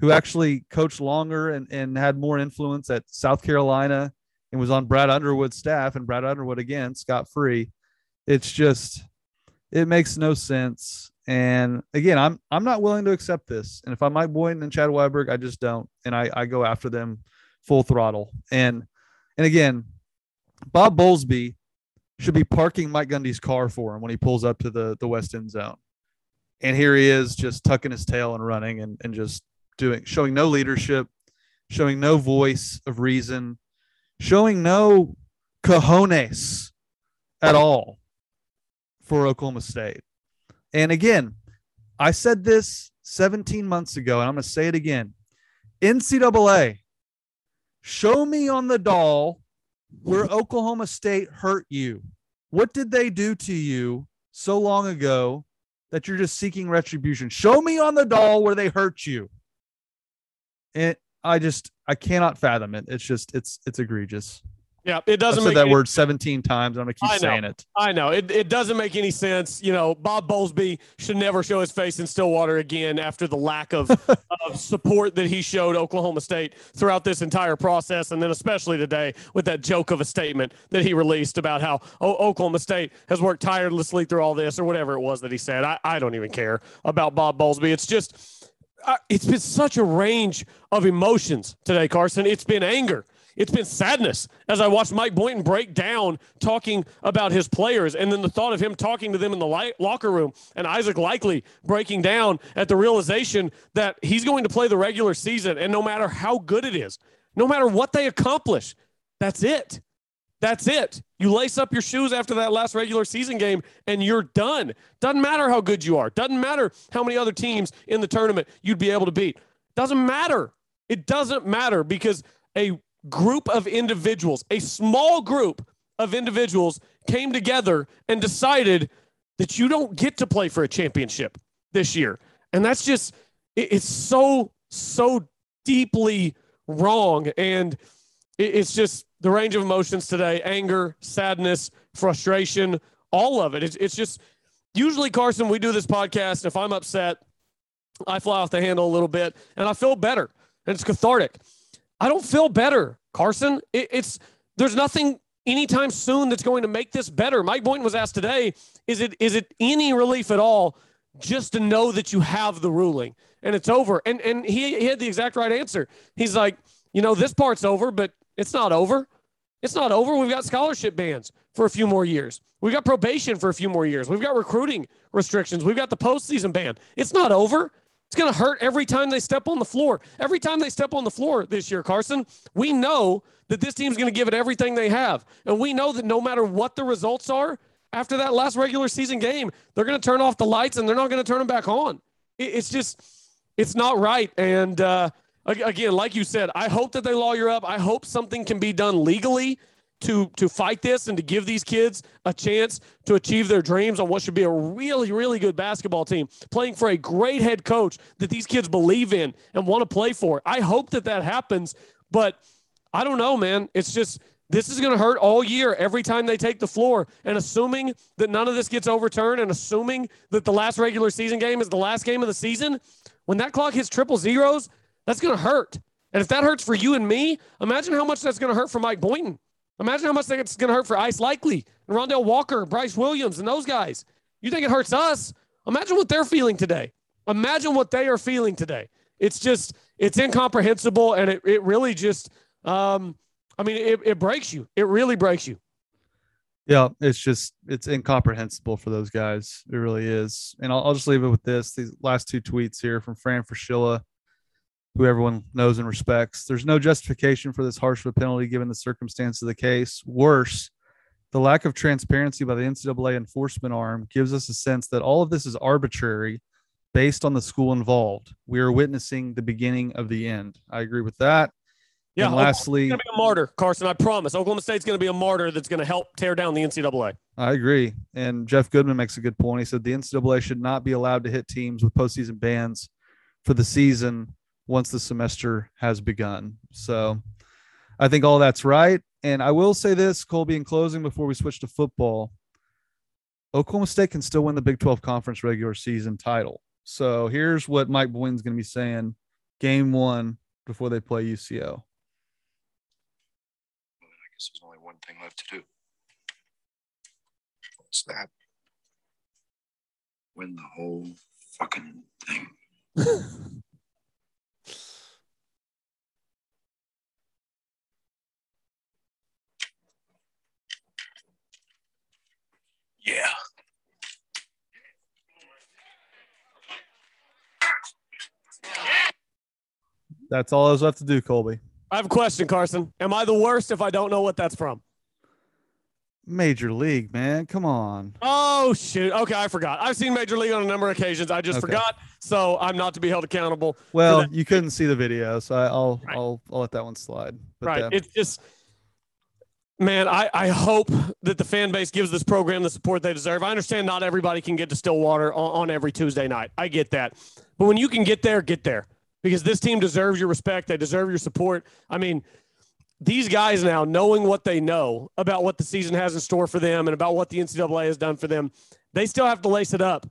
who actually coached longer and, and had more influence at South Carolina and was on Brad Underwood's staff. And Brad Underwood, again, scot free. It's just, it makes no sense. And again, I'm I'm not willing to accept this. And if I'm Mike Boynton and Chad Weiberg, I just don't. And I, I go after them full throttle. And and again, Bob Bowlesby should be parking Mike Gundy's car for him when he pulls up to the the west end zone. And here he is just tucking his tail and running and, and just doing showing no leadership, showing no voice of reason, showing no cojones at all for Oklahoma State. And again, I said this 17 months ago, and I'm going to say it again. NCAA, show me on the doll where Oklahoma State hurt you. What did they do to you so long ago that you're just seeking retribution? Show me on the doll where they hurt you. And I just I cannot fathom it. It's just it's it's egregious. Yeah, it doesn't. I've said that any, word 17 times. I'm gonna keep saying it. I know it. It doesn't make any sense. You know, Bob Bowlesby should never show his face in Stillwater again after the lack of, <laughs> of support that he showed Oklahoma State throughout this entire process, and then especially today with that joke of a statement that he released about how oh, Oklahoma State has worked tirelessly through all this, or whatever it was that he said. I, I don't even care about Bob Bowlesby. It's just. Uh, it's been such a range of emotions today, Carson. It's been anger. It's been sadness as I watched Mike Boynton break down talking about his players, and then the thought of him talking to them in the locker room, and Isaac Likekele breaking down at the realization that he's going to play the regular season, and no matter how good it is, no matter what they accomplish, that's it. That's it. You lace up your shoes after that last regular season game and you're done. Doesn't matter how good you are. Doesn't matter how many other teams in the tournament you'd be able to beat. Doesn't matter. It doesn't matter because a group of individuals, a small group of individuals came together and decided that you don't get to play for a championship this year. And that's just, it's so, so deeply wrong. And it's just the range of emotions today anger, sadness, frustration, all of it. It's, it's just, usually, Carson, we do this podcast. If I'm upset, I fly off the handle a little bit and I feel better and it's cathartic. I don't feel better, Carson. It, it's there's nothing anytime soon that's going to make this better. Mike Boynton was asked today, is it is it any relief at all just to know that you have the ruling and it's over. And and he, he had the exact right answer. He's like, you know, this part's over, but it's not over. It's not over. We've got scholarship bans for a few more years. We've got probation for a few more years. We've got recruiting restrictions. We've got the postseason ban. It's not over. It's going to hurt every time they step on the floor. Every time they step on the floor this year, Carson, we know that this team's going to give it everything they have. And we know that no matter what the results are after that last regular season game, they're going to turn off the lights and they're not going to turn them back on. It's just, it's not right. And uh, again, like you said, I hope that they lawyer up. I hope something can be done legally to to fight this and to give these kids a chance to achieve their dreams on what should be a really really good basketball team playing for a great head coach that these kids believe in and want to play for. I hope that that happens but i don't know man. It's just this is going to hurt all year every time they take the floor. And assuming that none of this gets overturned and assuming that the last regular season game is the last game of the season when that clock hits triple zeros that's going to hurt. And if that hurts for you and me imagine how much that's going to hurt for mike boynton Imagine how much it's going to hurt for Ice Likely and Rondell Walker, Bryce Williams, and those guys. You think it hurts us? Imagine what they're feeling today. Imagine what they are feeling today. It's just, it's incomprehensible. And it, it really just, um, I mean, it, it breaks you. It really breaks you. Yeah, it's just, it's incomprehensible for those guys. It really is. And I'll, I'll just leave it with this these last two tweets here from Fran Fraschilla who everyone knows and respects. There's no justification for this harsh of a penalty given the circumstance of the case. Worse, the lack of transparency by the NCAA enforcement arm gives us a sense that all of this is arbitrary based on the school involved. We are witnessing the beginning of the end. I agree with that. Yeah. And lastly, going to be a martyr, Carson. I promise. Oklahoma State's going to be a martyr that's going to help tear down the NCAA. I agree. And Jeff Goodman makes a good point. He said the NCAA should not be allowed to hit teams with postseason bans for the season once the semester has begun. So I think all that's right. And I will say this, Colby, in closing before we switch to football, Oklahoma State can still win the Big 12 conference regular season title. So here's what Mike Boynton's going to be saying game one before they play UCO. I guess there's only one thing left to do. What's that? Win the whole fucking thing. <laughs> Yeah. That's all I was left to do, Colby. I have a question, Carson. Am I the worst if I don't know what that's from? Major League, man. Come on. Oh shoot. Okay, I forgot. I've seen Major League on a number of occasions. I just okay. forgot, so I'm not to be held accountable. Well, you couldn't see the video, so I, will right. I'll I'll let that one slide. But, right. It's just Man, I, I hope that the fan base gives this program the support they deserve. I understand not everybody can get to Stillwater on, on every Tuesday night. I get that. But when you can get there, get there because this team deserves your respect. They deserve your support. I mean, these guys now, knowing what they know about what the season has in store for them and about what the NCAA has done for them, they still have to lace it up,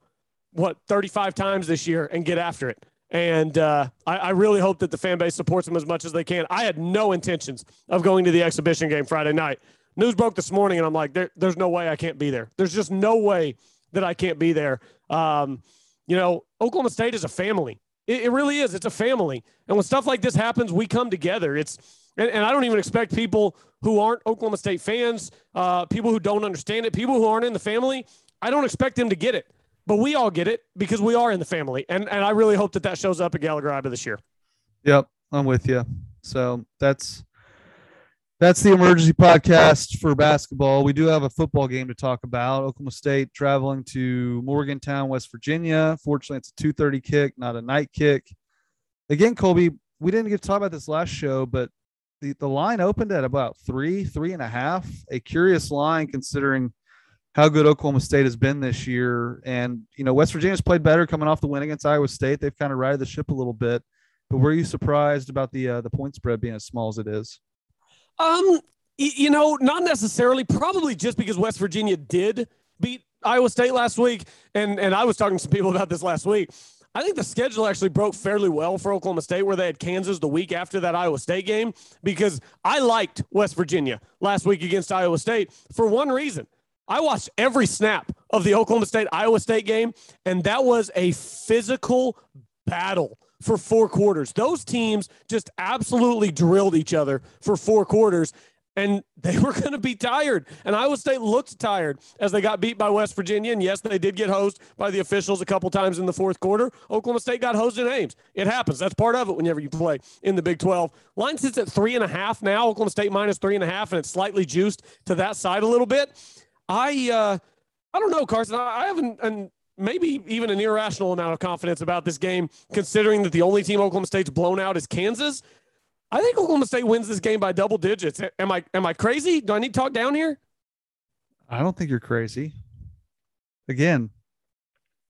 what, 35 times this year and get after it. And uh, I, I, really hope that the fan base supports them as much as they can. I had no intentions of going to the exhibition game Friday night. News broke this morning, and I'm like, there, there's no way I can't be there. There's just no way that I can't be there. Um, you know, Oklahoma State is a family. It, it, really is. It's a family. And when stuff like this happens, we come together. It's and, and I don't even expect people who aren't Oklahoma State fans, uh, people who don't understand it, people who aren't in the family. I don't expect them to get it but we all get it because we are in the family. And, and I really hope that that shows up at Gallagher Iba this year. Yep. I'm with you. So that's, that's the emergency podcast for basketball. We do have a football game to talk about. Oklahoma State traveling to Morgantown, West Virginia. Fortunately, it's a 2:30 kick, not a night kick. Again, Colby, we didn't get to talk about this last show, but the, the line opened at about three, three and a half. A curious line considering how good Oklahoma State has been this year. And, you know, West Virginia's played better coming off the win against Iowa State. They've kind of righted the ship a little bit. But were you surprised about the uh, the point spread being as small as it is? Um, you know, not necessarily. Probably just because West Virginia did beat Iowa State last week, and and I was talking to some people about this last week. I think the schedule actually broke fairly well for Oklahoma State, where they had Kansas the week after that Iowa State game, because I liked West Virginia last week against Iowa State for one reason. I watched every snap of the Oklahoma State Iowa State game, and that was a physical battle for four quarters. Those teams just absolutely drilled each other for four quarters and they <laughs> were going to be tired. And Iowa State looked tired as they got beat by West Virginia. And yes, they did get hosed by the officials a couple times in the fourth quarter. Oklahoma State got hosed in Ames. It happens. That's part of it whenever you play in the Big 12. Line sits at three and a half now. Oklahoma State minus three and a half, and it's slightly juiced to that side a little bit. I, uh, I don't know, Carson. I, have an, an maybe even an irrational amount of confidence about this game, considering that the only team Oklahoma State's blown out is Kansas. I think Oklahoma State wins this game by double digits. Am I am I crazy? Do I need to talk down here? I don't think you're crazy. Again,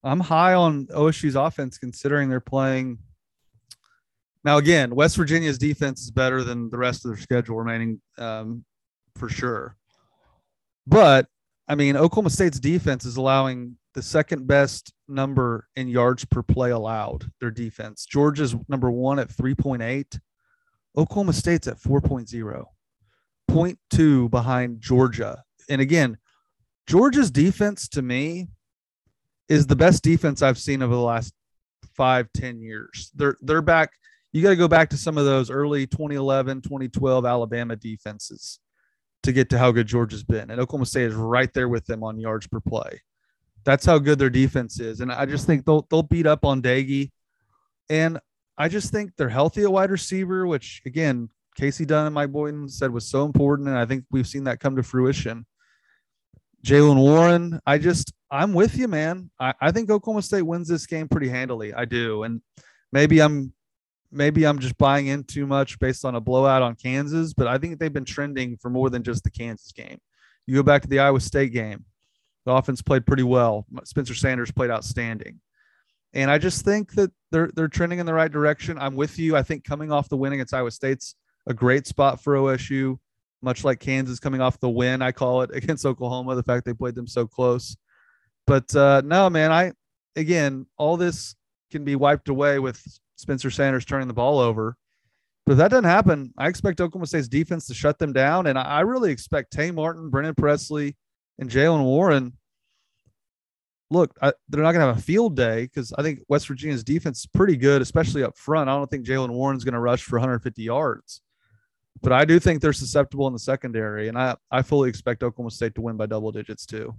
I'm high on OSU's offense considering they're playing. Now, again, West Virginia's defense is better than the rest of their schedule remaining um, for sure. But I mean, Oklahoma State's defense is allowing the second best number in yards per play allowed, their defense. Georgia's number one at 3.8. Oklahoma State's at 4.0, 0.2 behind Georgia. And again, Georgia's defense to me is the best defense I've seen over the last five, 10 years. They're they're back. You got to go back to some of those early 2011, 2012 Alabama defenses to get to how good Georgia's been. And Oklahoma State is right there with them on yards per play. That's how good their defense is. And I just think they'll they'll beat up on Doege. And I just think they're healthy at wide receiver, which again, Kasey Dunn and Mike Boynton said was so important. And I think we've seen that come to fruition. Jaylen Warren, I just, I'm with you, man. I, I think Oklahoma State wins this game pretty handily. I do. And maybe I'm, maybe I'm just buying in too much based on a blowout on Kansas, but I think they've been trending for more than just the Kansas game. You go back to the Iowa State game, the offense played pretty well. Spencer Sanders played outstanding. And I just think that they're they're trending in the right direction. I'm with you. I think coming off the win against Iowa State's a great spot for OSU, much like Kansas coming off the win, I call it <laughs> against Oklahoma, the fact they played them so close. But uh, no, man, I again, all this can be wiped away with Spencer Sanders turning the ball over. But if that doesn't happen, I expect Oklahoma State's defense to shut them down. And I really expect Tay Martin, Brennan Presley, and Jaylen Warren look, I, they're not going to have a field day because I think West Virginia's defense is pretty good, especially up front. I don't think Jaylen Warren's going to rush for 150 yards, but I do think they're susceptible in the secondary, and I I fully expect Oklahoma State to win by double digits too.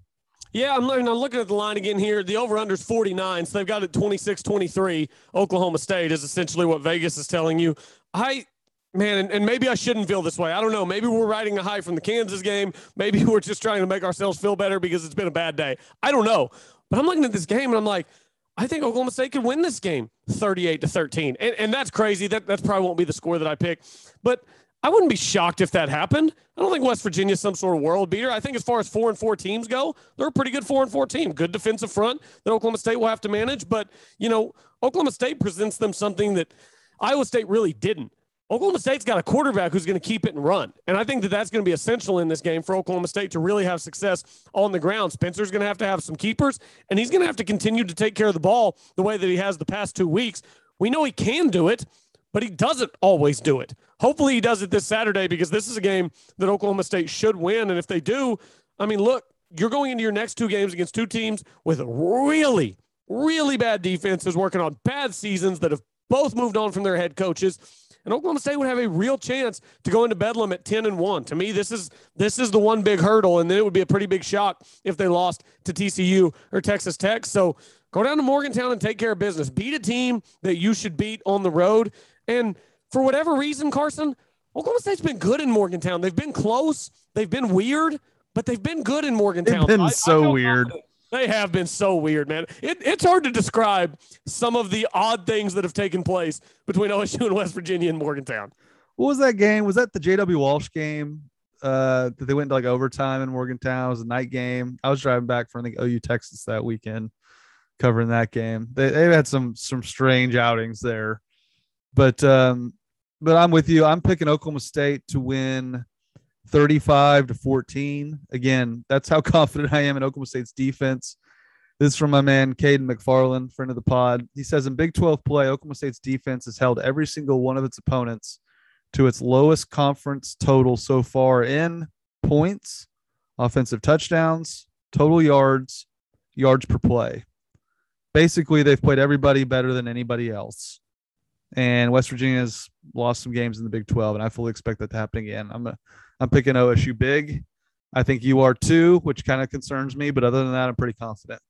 Yeah, I'm, I'm looking at the line again here. The over under is 49, so they've got it 26 23. Oklahoma State is essentially what Vegas is telling you. I Man, and, and, maybe I shouldn't feel this way. I don't know. Maybe we're riding a high from the Kansas game. Maybe <laughs> we're just trying to make ourselves feel better because it's been a bad day. I don't know. But I'm looking at this game and I'm like, I think Oklahoma State could win this game 38 to 13. And, and that's crazy. That that's probably won't be the score that I pick. But I wouldn't be shocked if that happened. I don't think West Virginia is some sort of world beater. I think as far as four and four teams go, they're a pretty good four and four team. Good defensive front that Oklahoma State will have to manage. But, you know, Oklahoma State presents them something that Iowa State really didn't. Oklahoma State's got a quarterback who's going to keep it and run. And I think that that's going to be essential in this game for Oklahoma State to really have success on the ground. Spencer's going to have to have some keepers, and he's going to have to continue to take care of the ball the way that he has the past two weeks. We know he can do it, but he doesn't always do it. Hopefully, he does it this Saturday because this is a game that Oklahoma State should win. And if they do, I mean, look, you're going into your next two games against two teams with really, really bad defenses working on bad seasons that have both moved on from their head coaches and Oklahoma State would have a real chance to go into Bedlam at 10 and 1. To me, this is this is the one big hurdle, and then it would be a pretty big shock if they lost to TCU or Texas Tech. So go down to Morgantown and take care of business. Beat a team that you should beat on the road. And for whatever reason, Carson, Oklahoma State's been good in Morgantown. They've been close, they've been weird, but they've been good in Morgantown. They've been I, so I weird. They have been so weird, man. It, it's hard to describe some of the odd things that have taken place between <laughs> OSU and West Virginia and Morgantown. What was that game? Was that the JW Walsh game? Uh, that they went to like overtime in Morgantown. It was a night game. I was driving back from I think OU Texas that weekend, covering that game. They they've had some some strange outings there, but um, but I'm with you. I'm picking Oklahoma State to win 35 to 14. Again, that's how <laughs> confident I am in Oklahoma State's defense. This is from my man, Caden McFarland, friend of the pod. He says in Big 12 play, Oklahoma State's defense has held every single one of its opponents to its lowest conference total so far in points, offensive touchdowns, total yards, yards per play. Basically, they've played everybody better than anybody else. And West Virginia's lost some games in the Big 12, and I fully expect that to happen again. I'm a, I'm picking OSU big. I think you are too, which kind of concerns me, but other than that, I'm pretty confident.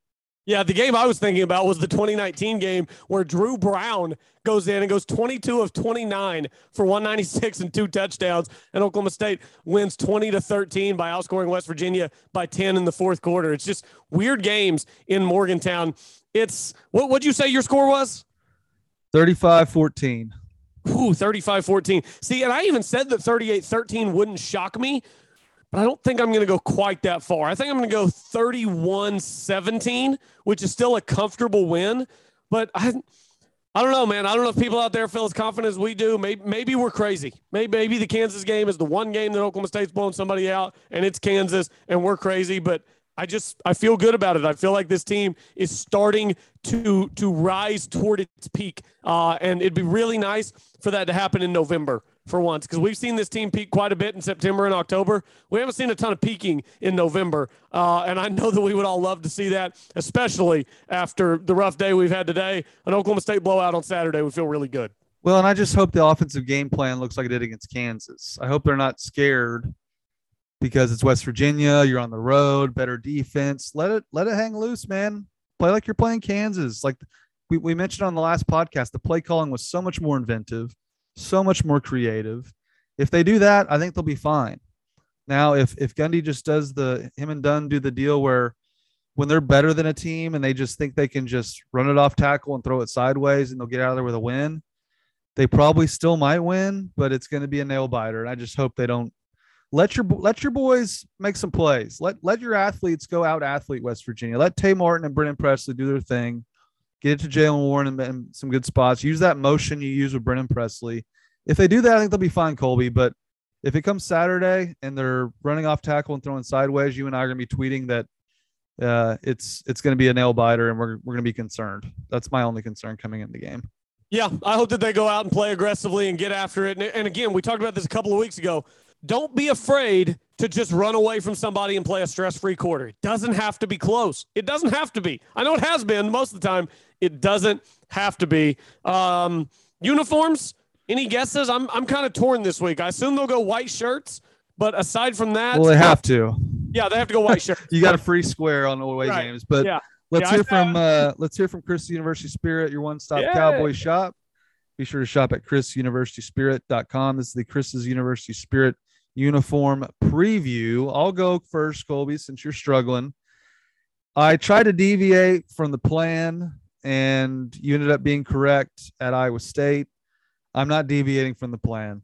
Yeah, the game I was thinking about was the 2019 game where Dru Brown goes in and goes 22 of 29 for 196 and two touchdowns, and Oklahoma State wins 20 to 13 by outscoring West Virginia by 10 in the fourth quarter. It's just weird games in Morgantown. It's what would you say your score was? 35 14. Ooh, 35 14. See, and I even said that 38 13 wouldn't shock me but I don't think I'm going to go quite that far. I think I'm going to go 31 17, which is still a comfortable win. But I, I don't know, man. I don't know if people out there feel as confident as we do. Maybe, maybe we're crazy. Maybe, maybe the Kansas game is the one game that Oklahoma State's blowing somebody out, and it's Kansas, and we're crazy. But I just I feel good about it. I feel like this team is starting to to rise toward its peak, uh, and it'd be really nice for that to happen in November for once because we've seen this team peak quite a bit in September and October. We haven't seen a ton of peaking in November, uh, and I know that we would all love to see that, especially after the rough day we've had today. An Oklahoma State blowout on Saturday would feel really good. Well, and I just hope the offensive game plan looks like it did against Kansas. I hope they're not scared because it's West Virginia. You're on the road, better defense. Let it let it hang loose, man. Play like you're playing Kansas. Like we, we mentioned on the last podcast, the play calling was so much more inventive so much more creative. If they do that, I think they'll be fine. Now, if if Gundy just does the him and Dunn do the deal where when they're better than a team and they just think they can just run it off tackle and throw it sideways and they'll get out of there with a win, they probably still might win, but it's going to be a nail biter. And I just hope they don't let your let your boys make some plays. Let let your athletes go out athlete West Virginia. Let Tay Martin and Brennan Presley do their thing. Get it to Jaylen Warren and, and some good spots. Use that motion you use with Brennan Presley. If they do that, I think they'll be fine, Colby. But if it comes Saturday and they're running off tackle and throwing sideways, you and I are going to be tweeting that uh, it's it's going to be a nail biter and we're, we're going to be concerned. That's my only concern coming in the game. Yeah, I hope that they go out and play aggressively and get after it. And, and again, we talked about this a couple of weeks ago. Don't be afraid to just run away from somebody and play a stress free quarter. It doesn't have to be close. It doesn't have to be. I know it has been most of the time. It doesn't have to be. Um, uniforms, any guesses? I'm, I'm kind of torn this week. I assume they'll go white shirts, but aside from that. Well, they have to. Yeah, they have to go white shirts. <laughs> you got a free square on away right. games. But yeah. let's yeah, hear from uh, let's hear from Chris University Spirit, your one-stop yeah. cowboy shop. Be sure to shop at chrisuniversityspirit.com. This is the Chris's University Spirit uniform preview. I'll go first, Colby, since you're struggling. I tried to deviate from the plan, and you ended up being correct at Iowa State. I'm not deviating from the plan.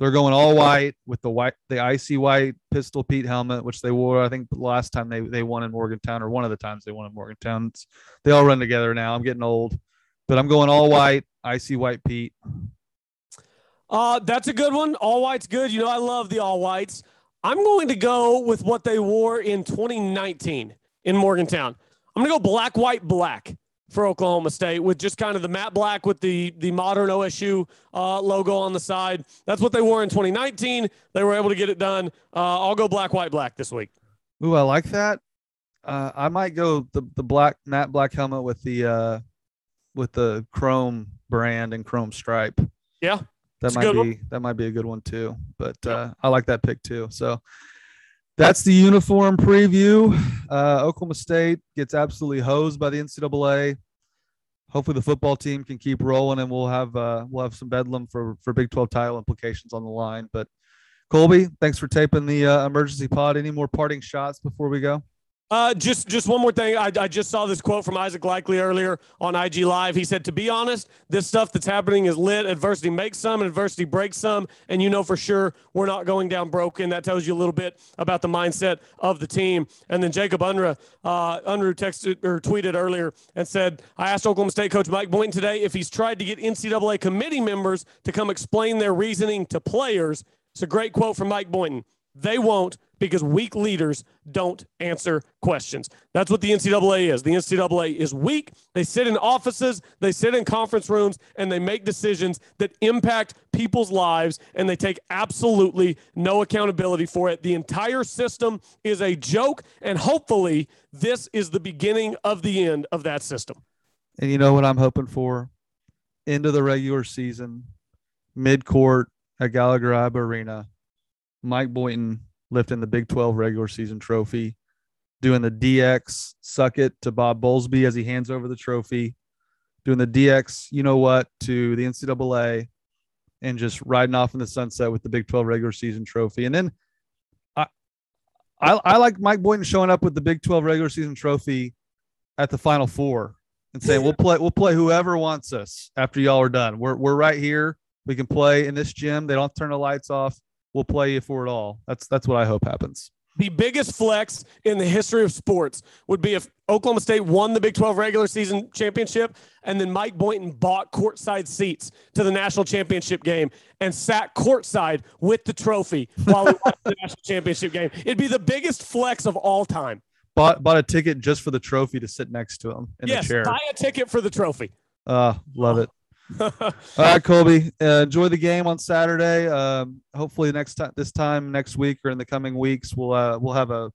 They're going all white with the white, the icy white pistol Pete helmet, which they wore. I think the last time they they won in Morgantown, or one of the times they won in Morgantown. It's, they all run together now. I'm getting old, but I'm going all white, icy white Pete. Uh, that's a good one. All white's good. You know, I love the all whites. I'm going to go with what they wore in 2019 in Morgantown. I'm going to go black, white, black for Oklahoma State with just kind of the matte black with the the modern OSU uh, logo on the side. That's what they wore in 2019. They were able to get it done. Uh, I'll go black, white, black this week. Ooh, I like that. Uh, I might go the the black matte black helmet with the uh, with the chrome brand and chrome stripe. Yeah, that might be one. that might be a good one too. But uh, I like that pick too. So that's the uniform preview. Uh, Oklahoma State gets absolutely hosed by the NCAA. Hopefully, the football team can keep rolling, and we'll have uh, we'll have some bedlam for for Big Twelve title implications on the line. But Colby, thanks for taping the uh, emergency pod. Any more parting shots before we go? Uh, just just one more thing. I, I just saw this quote from Isaac Likely earlier on IG Live. He said, "To be honest, this stuff that's happening is lit. Adversity makes some, adversity breaks some, and you know for sure we're not going down broken." That tells you a little bit about the mindset of the team. And then Jacob Unruh, uh, Unruh texted or tweeted earlier and said, "I asked Oklahoma State coach Mike Boynton today if he's tried to get NCAA committee members to come explain their reasoning to players." It's a great quote from Mike Boynton. They won't because weak leaders don't answer questions. That's what the NCAA is. The NCAA is weak. They sit in offices, they sit in conference rooms, and they make decisions that impact people's lives, and they take absolutely no accountability for it. The entire system is a joke, and hopefully, this is the beginning of the end of that system. And you know what I'm hoping for? End of the regular season, mid court at Gallagher Arena, Mike Boynton lifting the Big 12 regular season trophy, doing the DX suck it to Bob Bowlesby as he hands over the trophy, doing the DX, you know what, to the NCAA, and just riding off in the sunset with the Big 12 regular season trophy. And then I, I, I like Mike Boynton showing up with the Big 12 regular season trophy at the Final Four and saying, "We'll play, we'll play whoever wants us after y'all are done. We're we're right here. We can play in this gym. They don't turn the lights off we'll play you for it all. That's that's what I hope happens. The biggest flex in the history of sports would be if Oklahoma State won the Big 12 regular season championship and then Mike Boynton bought courtside seats to the national championship game and sat courtside with the trophy while we watched the <laughs> national championship game. It'd be the biggest flex of all time. Bought bought a ticket just for the trophy to sit next to him in yes, the chair. buy a ticket for the trophy. Uh, love it. All right, Colby. Uh, enjoy the game on Saturday. Um, hopefully, next time, this time next week or in the coming weeks, we'll uh, we'll have a,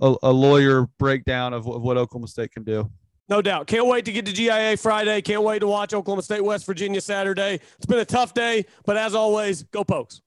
a, a lawyer breakdown of, of what Oklahoma State can do. No doubt. Can't wait to get to GIA Friday. Can't wait to watch Oklahoma State West Virginia Saturday. It's been a tough day, but as always, go Pokes.